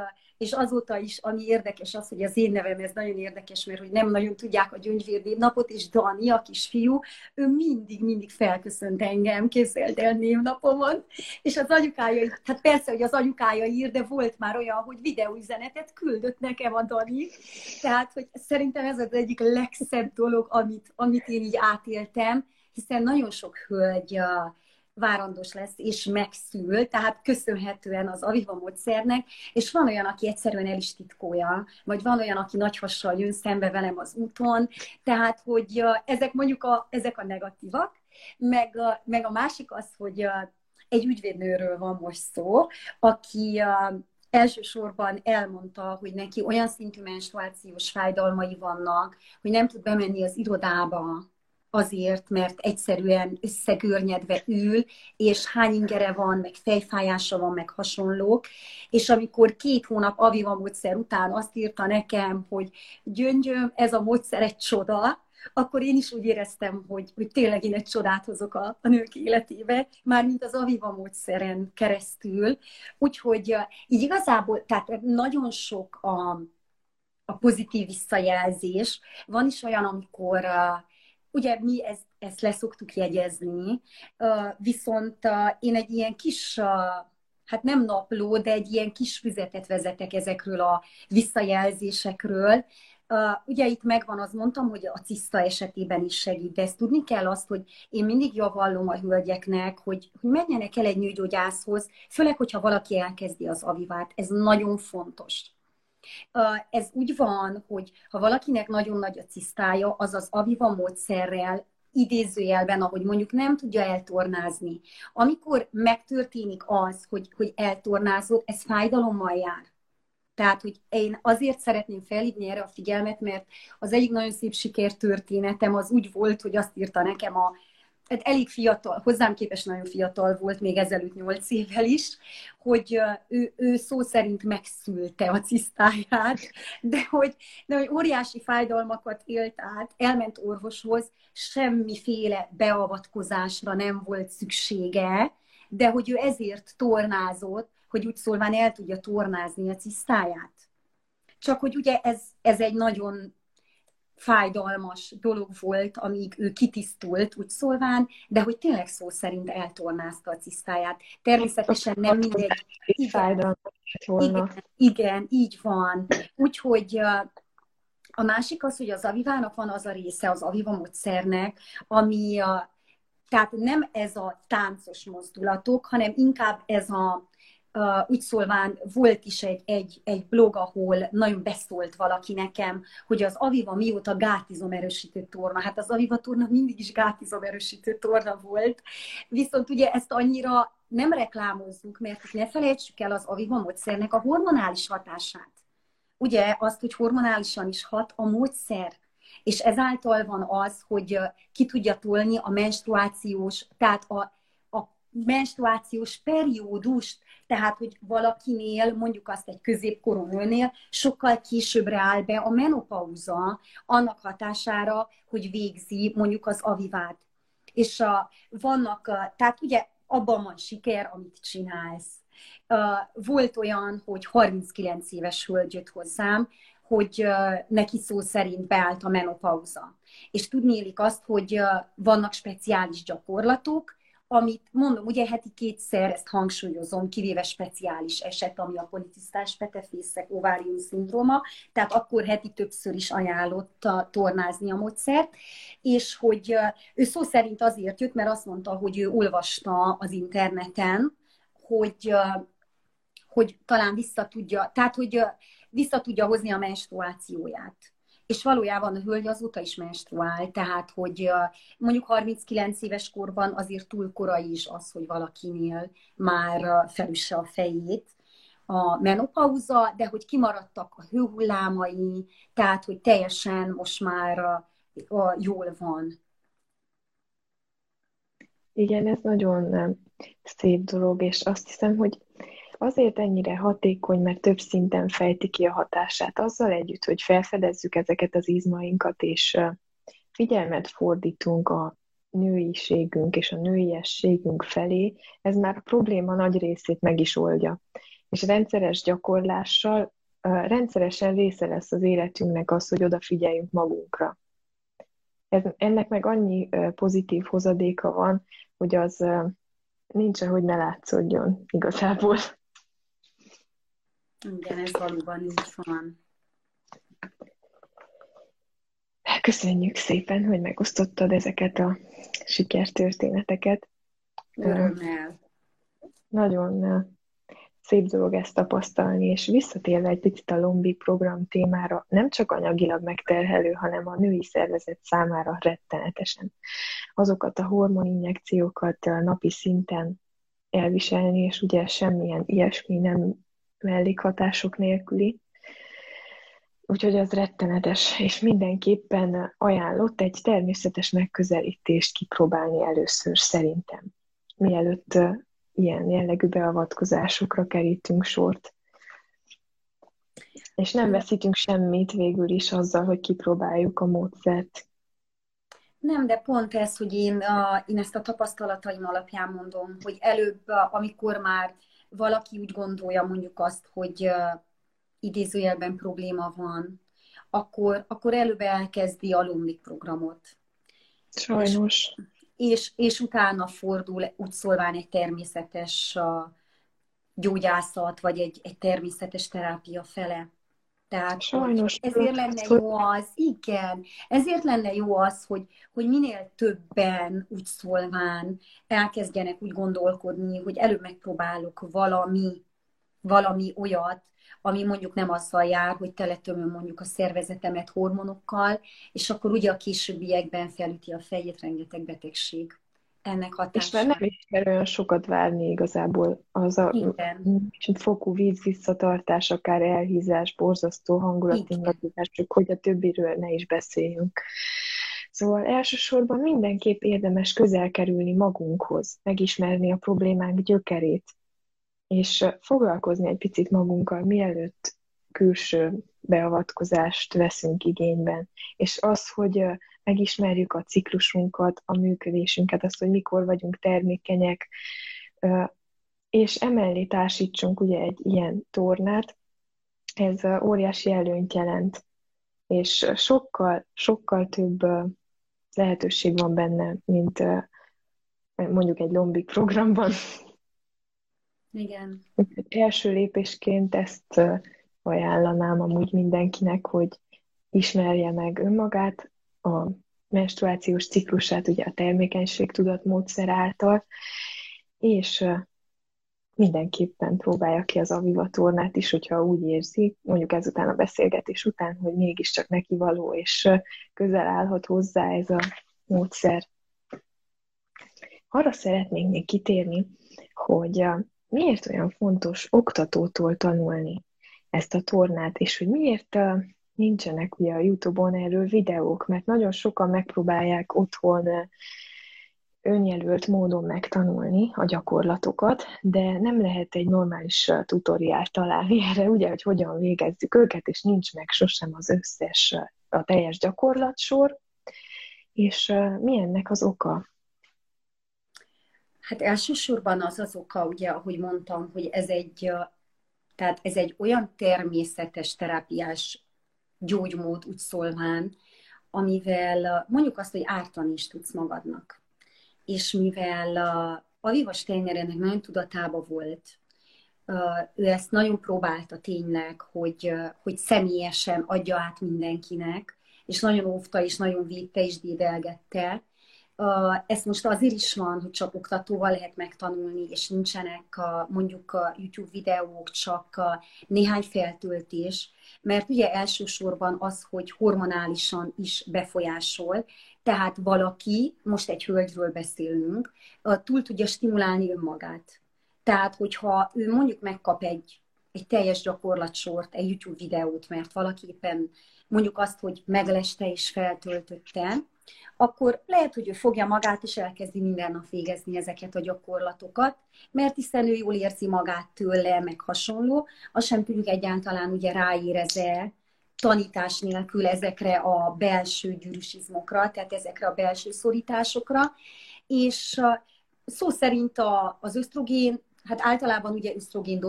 és azóta is, ami érdekes az, hogy az én nevem, ez nagyon érdekes, mert hogy nem nagyon tudják a gyöngyvér napot, és Dani, a kisfiú, ő mindig, mindig felköszönt engem, képzeld el névnapomon, és az anyukája, hát persze, hogy az anyukája ír, de volt már olyan, hogy videóüzenetet küldött nekem a Dani, tehát, hogy szerintem ez az egyik legszebb dolog, amit, amit én így átéltem, hiszen nagyon sok hölgy várandós lesz és megszül, tehát köszönhetően az Aviva módszernek, és van olyan, aki egyszerűen el is titkolja, vagy van olyan, aki nagy jön szembe velem az úton, tehát, hogy ezek mondjuk a, ezek a negatívak, meg a, meg a másik az, hogy egy ügyvédnőről van most szó, aki elsősorban elmondta, hogy neki olyan szintű menstruációs fájdalmai vannak, hogy nem tud bemenni az irodába, azért, mert egyszerűen összegörnyedve ül, és hány ingere van, meg fejfájása van, meg hasonlók. És amikor két hónap Aviva módszer után azt írta nekem, hogy gyöngyöm, ez a módszer egy csoda, akkor én is úgy éreztem, hogy, hogy tényleg én egy csodát hozok a, a nők életébe, mármint az Aviva módszeren keresztül. Úgyhogy így igazából, tehát nagyon sok a, a pozitív visszajelzés. Van is olyan, amikor ugye mi ezt, ezt leszoktuk jegyezni, viszont én egy ilyen kis hát nem napló, de egy ilyen kis füzetet vezetek ezekről a visszajelzésekről. Ugye itt megvan, az mondtam, hogy a ciszta esetében is segít, de ezt tudni kell azt, hogy én mindig javallom a hölgyeknek, hogy, hogy menjenek el egy nőgyógyászhoz, főleg, hogyha valaki elkezdi az avivát. Ez nagyon fontos. Ez úgy van, hogy ha valakinek nagyon nagy a cisztája, az az aviva módszerrel idézőjelben, ahogy mondjuk nem tudja eltornázni. Amikor megtörténik az, hogy, hogy eltornázod, ez fájdalommal jár. Tehát, hogy én azért szeretném felhívni erre a figyelmet, mert az egyik nagyon szép sikertörténetem az úgy volt, hogy azt írta nekem a hát elég fiatal, hozzám képest nagyon fiatal volt, még ezelőtt nyolc évvel is, hogy ő, ő szó szerint megszülte a cisztáját, de hogy, de hogy óriási fájdalmakat élt át, elment orvoshoz, semmiféle beavatkozásra nem volt szüksége, de hogy ő ezért tornázott, hogy úgy szólván el tudja tornázni a cisztáját. Csak hogy ugye ez, ez egy nagyon fájdalmas dolog volt, amíg ő kitisztult, úgy szólván, de hogy tényleg szó szerint eltornázta a cisztáját. Természetesen nem mindegy. Igen, igen, igen, így van. Úgyhogy a másik az, hogy az avivának van az a része, az aviva módszernek, ami a, tehát nem ez a táncos mozdulatok, hanem inkább ez a Uh, úgy szólván volt is egy, egy, egy blog, ahol nagyon beszólt valaki nekem, hogy az Aviva mióta gátizom erősítő torna. Hát az Aviva torna mindig is gátizom erősítő torna volt. Viszont ugye ezt annyira nem reklámozzuk, mert ne felejtsük el az Aviva módszernek a hormonális hatását. Ugye azt, hogy hormonálisan is hat a módszer és ezáltal van az, hogy ki tudja tolni a menstruációs, tehát a menstruációs periódust, tehát, hogy valakinél, mondjuk azt egy középkorú nőnél, sokkal későbbre áll be a menopauza annak hatására, hogy végzi mondjuk az avivát. És a, vannak, a, tehát ugye abban van siker, amit csinálsz. Volt olyan, hogy 39 éves hölgy jött hozzám, hogy neki szó szerint beállt a menopauza. És tudnélik azt, hogy vannak speciális gyakorlatok, amit mondom, ugye heti kétszer, ezt hangsúlyozom, kivéve speciális eset, ami a policisztás petefészek ovárium szindróma, tehát akkor heti többször is ajánlott tornázni a módszert, és hogy ő szó szerint azért jött, mert azt mondta, hogy ő olvasta az interneten, hogy, hogy talán vissza tudja, tehát hogy vissza tudja hozni a menstruációját és valójában a hölgy azóta is menstruál, tehát hogy mondjuk 39 éves korban azért túl korai is az, hogy valakinél már felüsse a fejét, a menopauza, de hogy kimaradtak a hőhullámai, tehát hogy teljesen most már jól van. Igen, ez nagyon szép dolog, és azt hiszem, hogy azért ennyire hatékony, mert több szinten fejti ki a hatását. Azzal együtt, hogy felfedezzük ezeket az izmainkat, és figyelmet fordítunk a nőiségünk és a nőiességünk felé, ez már a probléma nagy részét meg is oldja. És rendszeres gyakorlással rendszeresen része lesz az életünknek az, hogy odafigyeljünk magunkra. Ez, ennek meg annyi pozitív hozadéka van, hogy az nincs, hogy ne látszódjon igazából. Igen, ez valóban így van. Köszönjük szépen, hogy megosztottad ezeket a sikertörténeteket. Örömmel. Nagyon szép dolog ezt tapasztalni, és visszatérve egy picit a Lombi program témára, nem csak anyagilag megterhelő, hanem a női szervezet számára rettenetesen. Azokat a hormoninjekciókat napi szinten elviselni, és ugye semmilyen ilyesmi nem mellékhatások nélküli. Úgyhogy az rettenetes, és mindenképpen ajánlott egy természetes megközelítést kipróbálni először szerintem, mielőtt ilyen jellegű beavatkozásokra kerítünk sort. És nem veszítünk semmit végül is azzal, hogy kipróbáljuk a módszert. Nem, de pont ez, hogy én, a, én ezt a tapasztalataim alapján mondom, hogy előbb, amikor már valaki úgy gondolja mondjuk azt, hogy uh, idézőjelben probléma van, akkor, akkor előbb elkezdi a Lumlik programot. Sajnos. És, és, és utána fordul úgy szólván egy természetes gyógyászat, vagy egy, egy természetes terápia fele. Tehát Sajnos. Ezért lenne jó az, igen, ezért lenne jó az, hogy, hogy minél többen úgy szólván elkezdjenek úgy gondolkodni, hogy előbb megpróbálok valami, valami olyat, ami mondjuk nem azzal jár, hogy teletömöm mondjuk a szervezetemet hormonokkal, és akkor ugye a későbbiekben felüti a fejét rengeteg betegség ennek hatása. És már nem is kell olyan sokat várni igazából. Az a Igen. fokú víz visszatartás, akár elhízás, borzasztó hangulatingatozás, csak hogy a többiről ne is beszéljünk. Szóval elsősorban mindenképp érdemes közel kerülni magunkhoz, megismerni a problémánk gyökerét, és foglalkozni egy picit magunkkal, mielőtt külső beavatkozást veszünk igényben. És az, hogy megismerjük a ciklusunkat, a működésünket, azt, hogy mikor vagyunk termékenyek, és emellé társítsunk ugye egy ilyen tornát, ez óriási előnyt jelent, és sokkal, sokkal több lehetőség van benne, mint mondjuk egy lombik programban. Igen. Első lépésként ezt ajánlanám amúgy mindenkinek, hogy ismerje meg önmagát, a menstruációs ciklusát, ugye a termékenység tudatmódszer által, és mindenképpen próbálja ki az Aviva tornát is, hogyha úgy érzi, mondjuk ezután a beszélgetés után, hogy mégiscsak neki való, és közel állhat hozzá ez a módszer. Arra szeretnénk még kitérni, hogy miért olyan fontos oktatótól tanulni ezt a tornát, és hogy miért nincsenek ugye a Youtube-on erről videók, mert nagyon sokan megpróbálják otthon önjelölt módon megtanulni a gyakorlatokat, de nem lehet egy normális tutoriált találni erre, ugye, hogy hogyan végezzük őket, és nincs meg sosem az összes, a teljes gyakorlatsor. És mi ennek az oka? Hát elsősorban az az oka, ugye, ahogy mondtam, hogy ez egy, tehát ez egy olyan természetes terápiás gyógymód úgy szólván, amivel mondjuk azt, hogy ártani is tudsz magadnak. És mivel a Viva Steiner nagyon tudatába volt, ő ezt nagyon próbálta tényleg, hogy, hogy személyesen adja át mindenkinek, és nagyon óvta, és nagyon védte, és dédelgette, ez most azért is van, hogy csak oktatóval lehet megtanulni, és nincsenek a, mondjuk a YouTube videók, csak a néhány feltöltés, mert ugye elsősorban az, hogy hormonálisan is befolyásol, tehát valaki, most egy hölgyről beszélünk, túl tudja stimulálni önmagát. Tehát, hogyha ő mondjuk megkap egy, egy teljes gyakorlatsort, egy YouTube videót, mert valaki éppen mondjuk azt, hogy megleste és feltöltötte, akkor lehet, hogy ő fogja magát, és elkezdi minden nap végezni ezeket a gyakorlatokat, mert hiszen ő jól érzi magát tőle, meg hasonló, azt sem tudjuk egyáltalán ugye ráéreze tanítás nélkül ezekre a belső gyűrűsizmokra, tehát ezekre a belső szorításokra, és szó szerint a, az ösztrogén hát általában ugye ösztrogén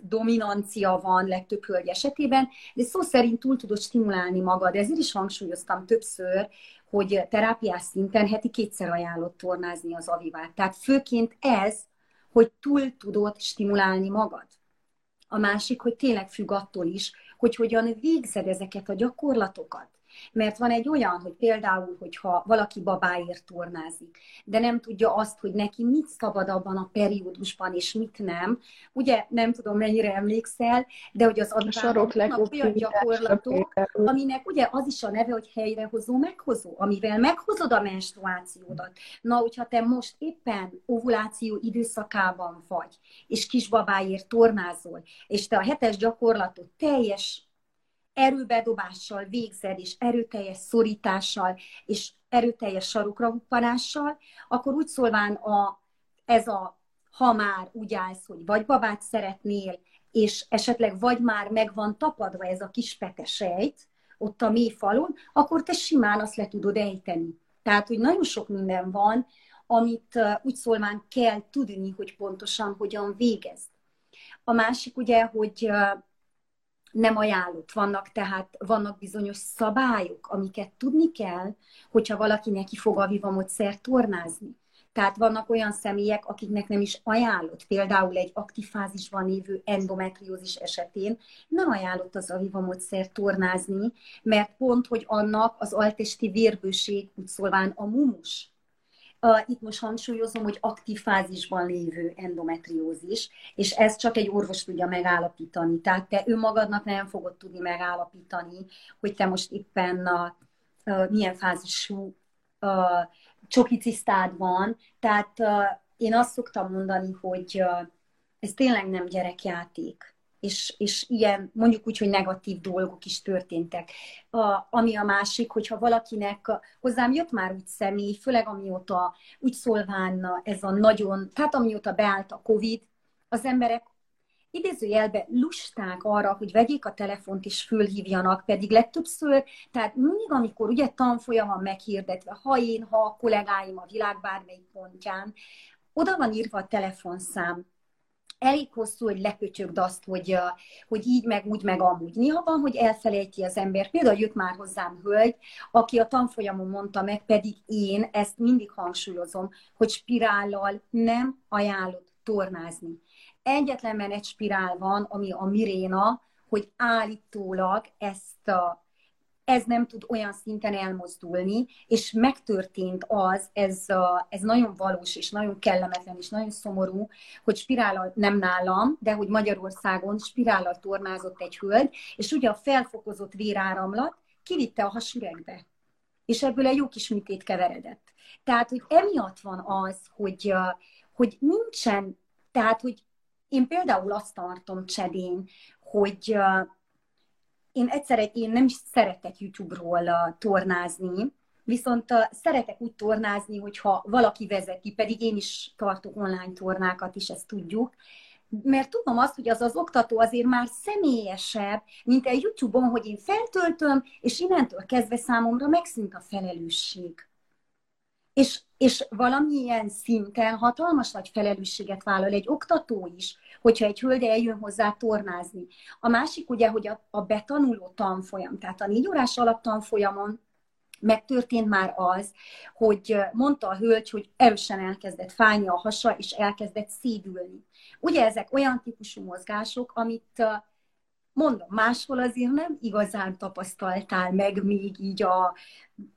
dominancia van legtöbb hölgy esetében, de szó szerint túl tudod stimulálni magad. Ezért is hangsúlyoztam többször, hogy terápiás szinten heti kétszer ajánlott tornázni az avivát. Tehát főként ez, hogy túl tudod stimulálni magad. A másik, hogy tényleg függ attól is, hogy hogyan végzed ezeket a gyakorlatokat. Mert van egy olyan, hogy például, hogyha valaki babáért tornázik, de nem tudja azt, hogy neki mit szabad abban a periódusban, és mit nem. Ugye nem tudom, mennyire emlékszel, de hogy az advánok olyan gyakorlatok, aminek ugye az is a neve, hogy helyrehozó, meghozó, amivel meghozod a menstruációdat. Na, hogyha te most éppen ovuláció időszakában vagy, és kisbabáért tornázol, és te a hetes gyakorlatot teljes erőbedobással végzed, és erőteljes szorítással, és erőteljes sarokra huppanással, akkor úgy szólván a, ez a, ha már úgy állsz, hogy vagy babát szeretnél, és esetleg vagy már meg van tapadva ez a kis petesejt, ott a mély falon, akkor te simán azt le tudod ejteni. Tehát, hogy nagyon sok minden van, amit úgy szólván kell tudni, hogy pontosan hogyan végezd. A másik ugye, hogy nem ajánlott. Vannak tehát, vannak bizonyos szabályok, amiket tudni kell, hogyha valaki neki fog a vivamot tornázni. Tehát vannak olyan személyek, akiknek nem is ajánlott, például egy aktív fázisban lévő endometriózis esetén nem ajánlott az aviva módszer tornázni, mert pont, hogy annak az altesti vérbőség, úgy szólván a mumus, itt most hangsúlyozom, hogy aktív fázisban lévő endometriózis, és ezt csak egy orvos tudja megállapítani. Tehát te önmagadnak nem fogod tudni megállapítani, hogy te most éppen a, a, milyen fázisú a, csoki cisztád van. Tehát uh, én azt szoktam mondani, hogy uh, ez tényleg nem gyerekjáték. És, és ilyen, mondjuk úgy, hogy negatív dolgok is történtek. A, ami a másik, hogyha valakinek hozzám jött már úgy személy, főleg amióta úgy szólván ez a nagyon, tehát amióta beállt a Covid, az emberek idézőjelbe lusták arra, hogy vegyék a telefont és fölhívjanak, pedig legtöbbször, tehát mindig, amikor ugye tanfolyam van meghirdetve, ha én, ha a kollégáim a világ bármelyik pontján, oda van írva a telefonszám, elég hosszú, hogy leköcsögd azt, hogy, hogy így, meg úgy, meg amúgy. Néha van, hogy elfelejti az ember. Például jött már hozzám hölgy, aki a tanfolyamon mondta meg, pedig én ezt mindig hangsúlyozom, hogy spirállal nem ajánlott tornázni egyetlen menet spirál van, ami a miréna, hogy állítólag ezt a, ez nem tud olyan szinten elmozdulni, és megtörtént az, ez, a, ez nagyon valós, és nagyon kellemetlen, és nagyon szomorú, hogy spirállal, nem nálam, de hogy Magyarországon spirállal tornázott egy hölgy, és ugye a felfokozott véráramlat kivitte a hasüregbe. És ebből egy jó kis műtét keveredett. Tehát, hogy emiatt van az, hogy, hogy nincsen, tehát, hogy én például azt tartom csedén, hogy én egyszerre, én nem is szeretek YouTube-ról uh, tornázni, viszont uh, szeretek úgy tornázni, hogyha valaki vezeti, pedig én is tartok online tornákat is, ezt tudjuk, mert tudom azt, hogy az az oktató azért már személyesebb, mint egy YouTube-on, hogy én feltöltöm, és innentől kezdve számomra megszűnt a felelősség. És, és valamilyen szinten hatalmas nagy felelősséget vállal egy oktató is, hogyha egy hölgy eljön hozzá tornázni. A másik ugye, hogy a, a betanuló tanfolyam, tehát a négy órás alaptanfolyamon megtörtént már az, hogy mondta a hölgy, hogy erősen elkezdett fájni a hasa, és elkezdett szédülni. Ugye ezek olyan típusú mozgások, amit mondom, máshol azért nem igazán tapasztaltál meg még így a,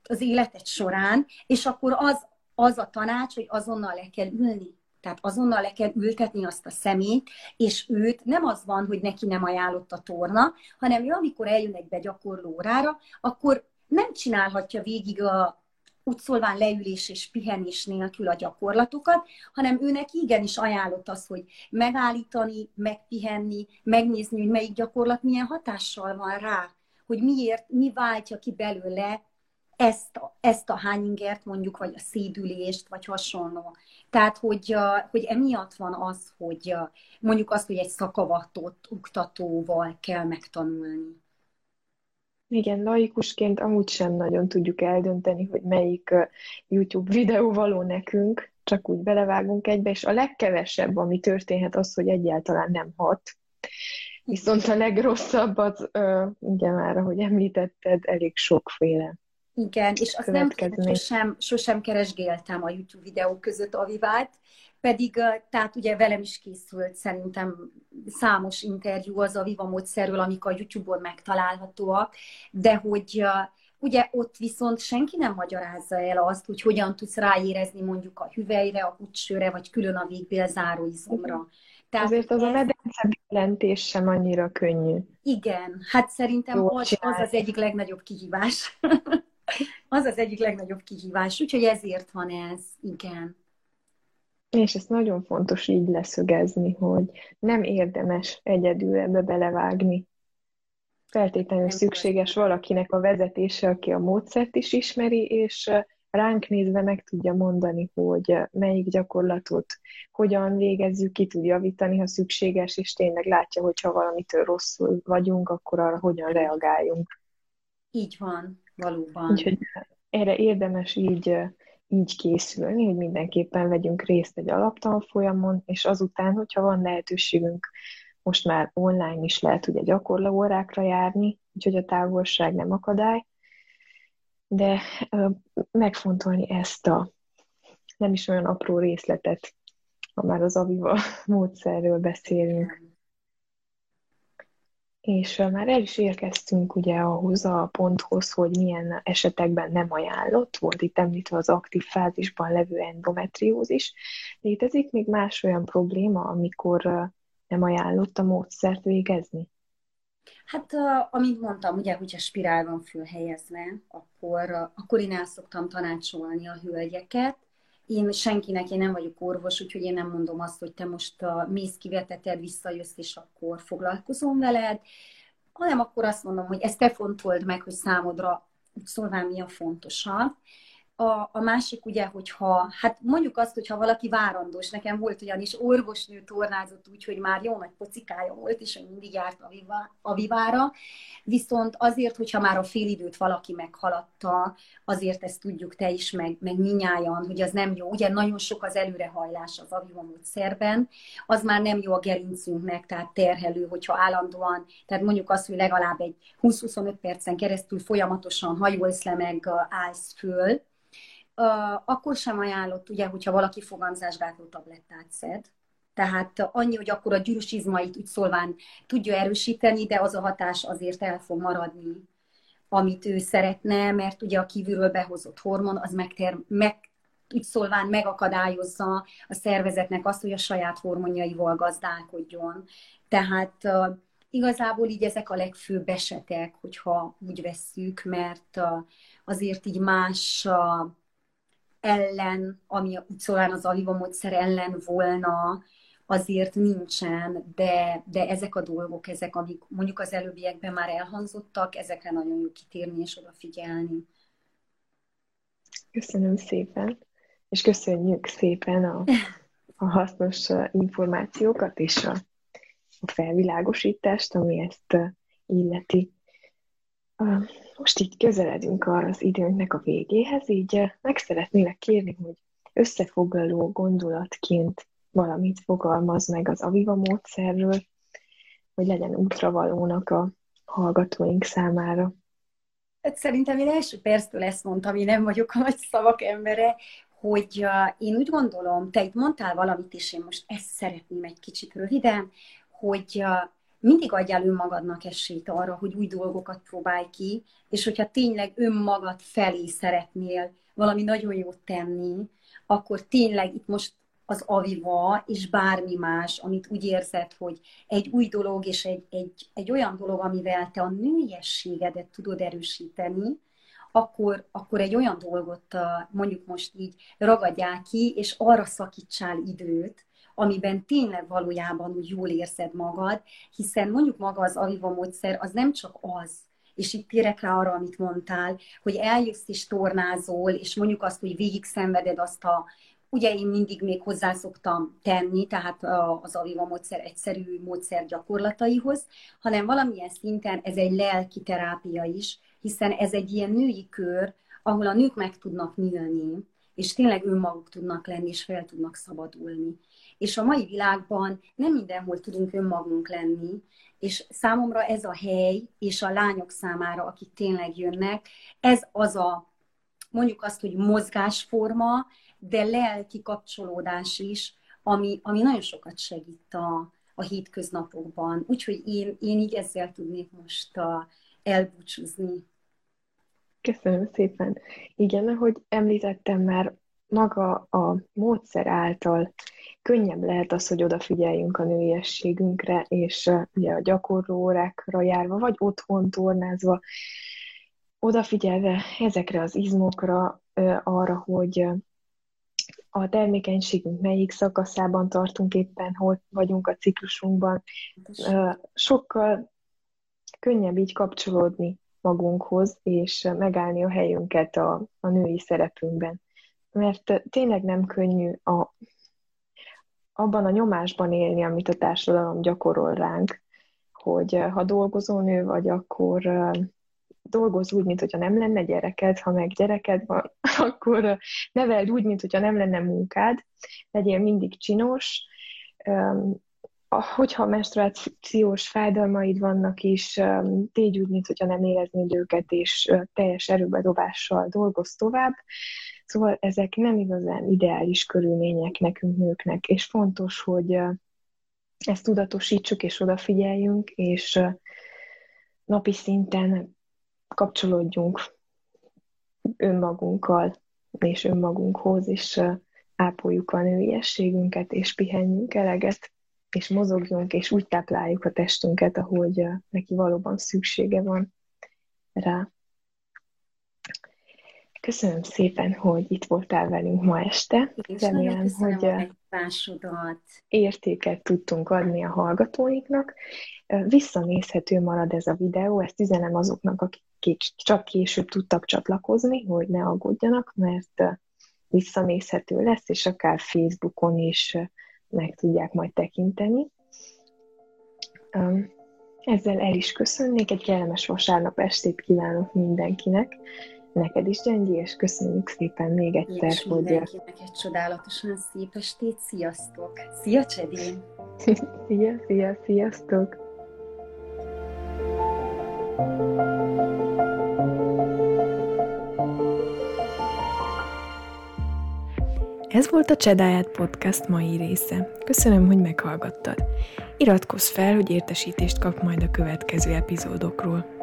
az életed során, és akkor az, az a tanács, hogy azonnal le kell ülni. Tehát azonnal le kell ültetni azt a szemét, és őt nem az van, hogy neki nem ajánlott a torna, hanem ő, amikor eljön egy begyakorló órára, akkor nem csinálhatja végig a, úgy szólván leülés és pihenés nélkül a gyakorlatokat, hanem őnek igenis ajánlott az, hogy megállítani, megpihenni, megnézni, hogy melyik gyakorlat milyen hatással van rá, hogy miért, mi váltja ki belőle ezt, ezt a hányingert mondjuk, vagy a szédülést, vagy hasonló. Tehát, hogy, hogy emiatt van az, hogy mondjuk azt, hogy egy szakavatott oktatóval kell megtanulni. Igen, laikusként amúgy sem nagyon tudjuk eldönteni, hogy melyik YouTube videó való nekünk, csak úgy belevágunk egybe, és a legkevesebb, ami történhet, az, hogy egyáltalán nem hat. Viszont a legrosszabb az, igen, már ahogy említetted, elég sokféle. Igen, és azt nem sosem, sosem keresgéltem a YouTube videók között Avivát, pedig tehát ugye velem is készült szerintem számos interjú az a Viva módszerről, amik a YouTube-on megtalálhatóak, de hogy ugye ott viszont senki nem magyarázza el azt, hogy hogyan tudsz ráérezni mondjuk a hüvelyre, a kutsőre, vagy külön a végbél záróizomra. Tehát Azért az ez... a medence jelentés sem annyira könnyű. Igen, hát szerintem az, az az egyik legnagyobb kihívás. az az egyik legnagyobb kihívás, úgyhogy ezért van ez, igen. És ez nagyon fontos így leszögezni, hogy nem érdemes egyedül ebbe belevágni. Feltétlenül nem szükséges valakinek a vezetése, aki a módszert is ismeri, és ránk nézve meg tudja mondani, hogy melyik gyakorlatot hogyan végezzük, ki tud javítani, ha szükséges, és tényleg látja, hogy ha valamitől rosszul vagyunk, akkor arra hogyan reagáljunk. Így van, valóban. Úgyhogy erre érdemes így így készülni, hogy mindenképpen vegyünk részt egy alaptanfolyamon, és azután, hogyha van lehetőségünk most már online is lehet ugye gyakorló órákra járni, úgyhogy a távolság nem akadály, de megfontolni ezt a nem is olyan apró részletet, ha már az Aviva módszerről beszélünk. És már el is érkeztünk ugye ahhoz a ponthoz, hogy milyen esetekben nem ajánlott, volt itt említve az aktív fázisban levő endometriózis. Létezik még más olyan probléma, amikor nem ajánlott a módszert végezni? Hát, amint mondtam, ugye, hogyha spirál van fölhelyezve, akkor, akkor én el szoktam tanácsolni a hölgyeket. Én senkinek, én nem vagyok orvos, úgyhogy én nem mondom azt, hogy te most a mész kiveteted, visszajössz, és akkor foglalkozom veled, hanem akkor azt mondom, hogy ezt te fontold meg, hogy számodra szólván mi a fontosabb. A, a másik ugye, hogyha, hát mondjuk azt, hogyha valaki várandós, nekem volt ugyanis orvosnő tornázott úgy, hogy már jó nagy pocikája volt, és hogy mindig járt a vivára, viszont azért, hogyha már a félidőt valaki meghaladta, azért ezt tudjuk te is, meg, meg minnyáján, hogy az nem jó. Ugye nagyon sok az előrehajlás az aviva módszerben, az már nem jó a gerincünknek, tehát terhelő, hogyha állandóan, tehát mondjuk azt, hogy legalább egy 20-25 percen keresztül folyamatosan hajolsz le, meg állsz föl, akkor sem ajánlott, ugye, hogyha valaki fogamzásgátló tablettát szed. Tehát annyi, hogy akkor a gyűrűs izmait úgy szólván tudja erősíteni, de az a hatás azért el fog maradni, amit ő szeretne, mert ugye a kívülről behozott hormon az megter, meg, úgy szólván megakadályozza a szervezetnek azt, hogy a saját hormonjaival gazdálkodjon. Tehát igazából így ezek a legfőbb esetek, hogyha úgy vesszük, mert azért így más ellen, ami szóval az aliva ellen volna, azért nincsen, de, de ezek a dolgok, ezek, amik mondjuk az előbbiekben már elhangzottak, ezekre nagyon jó kitérni és odafigyelni. Köszönöm szépen, és köszönjük szépen a, a hasznos információkat és a, a felvilágosítást, ami ezt illeti. Most így közeledünk az időnknek a végéhez, így eh, meg szeretnélek kérni, hogy összefoglaló gondolatként valamit fogalmaz meg az Aviva módszerről, hogy legyen útravalónak a hallgatóink számára. Hát szerintem én első perctől ezt mondtam, én nem vagyok a nagy szavak embere, hogy uh, én úgy gondolom, te itt mondtál valamit, és én most ezt szeretném egy kicsit röviden, hogy uh, mindig adjál önmagadnak esélyt arra, hogy új dolgokat próbálj ki, és hogyha tényleg önmagad felé szeretnél valami nagyon jót tenni, akkor tényleg itt most az aviva és bármi más, amit úgy érzed, hogy egy új dolog és egy, egy, egy olyan dolog, amivel te a nőiességedet tudod erősíteni, akkor, akkor egy olyan dolgot mondjuk most így ragadjál ki, és arra szakítsál időt, amiben tényleg valójában úgy jól érzed magad, hiszen mondjuk maga az Aviva módszer az nem csak az, és itt térek rá arra, amit mondtál, hogy eljössz és tornázol, és mondjuk azt, hogy végig szenveded azt a Ugye én mindig még hozzászoktam tenni, tehát az Aviva módszer egyszerű módszer gyakorlataihoz, hanem valamilyen szinten ez egy lelki terápia is, hiszen ez egy ilyen női kör, ahol a nők meg tudnak nyílni, és tényleg önmaguk tudnak lenni, és fel tudnak szabadulni. És a mai világban nem mindenhol tudunk önmagunk lenni, és számomra ez a hely, és a lányok számára, akik tényleg jönnek, ez az a, mondjuk azt, hogy mozgásforma, de lelki kapcsolódás is, ami, ami nagyon sokat segít a, a hétköznapokban. Úgyhogy én, én így ezzel tudnék most a, elbúcsúzni. Köszönöm szépen. Igen, ahogy említettem már, maga a módszer által könnyebb lehet az, hogy odafigyeljünk a nőiességünkre, és uh, ugye a gyakorló órákra járva, vagy otthon tornázva, odafigyelve ezekre az izmokra, uh, arra, hogy uh, a termékenységünk melyik szakaszában tartunk éppen, hol vagyunk a ciklusunkban, sokkal könnyebb így kapcsolódni magunkhoz, és megállni a helyünket a, a női szerepünkben. Mert tényleg nem könnyű a, abban a nyomásban élni, amit a társadalom gyakorol ránk, hogy ha dolgozó nő vagy, akkor dolgoz úgy, mint hogyha nem lenne gyereked, ha meg gyereked van, akkor neveld úgy, mint hogyha nem lenne munkád, legyél mindig csinos, hogyha menstruációs fájdalmaid vannak is, tégy úgy, mint hogyha nem éreznéd őket, és teljes erőbedobással dolgoz tovább. Szóval ezek nem igazán ideális körülmények nekünk nőknek, és fontos, hogy ezt tudatosítsuk és odafigyeljünk, és napi szinten kapcsolódjunk önmagunkkal és önmagunkhoz, és ápoljuk a nőiességünket, és pihenjünk eleget, és mozogjunk, és úgy tápláljuk a testünket, ahogy neki valóban szüksége van rá. Köszönöm szépen, hogy itt voltál velünk ma este. És Remélem, hogy másodat. értéket tudtunk adni a hallgatóinknak. Visszanézhető marad ez a videó, ezt üzenem azoknak, akik csak később tudtak csatlakozni, hogy ne aggódjanak, mert visszanézhető lesz, és akár Facebookon is meg tudják majd tekinteni. Ezzel el is köszönnék, egy kellemes vasárnap estét kívánok mindenkinek, neked is, Gyengyi, és köszönjük szépen még egyszer, és hogy... mindenkinek egy csodálatosan szép estét, sziasztok! Szia, Csedén! szia, szia, sziasztok! Ez volt a Csedáját Podcast mai része. Köszönöm, hogy meghallgattad. Iratkozz fel, hogy értesítést kap majd a következő epizódokról.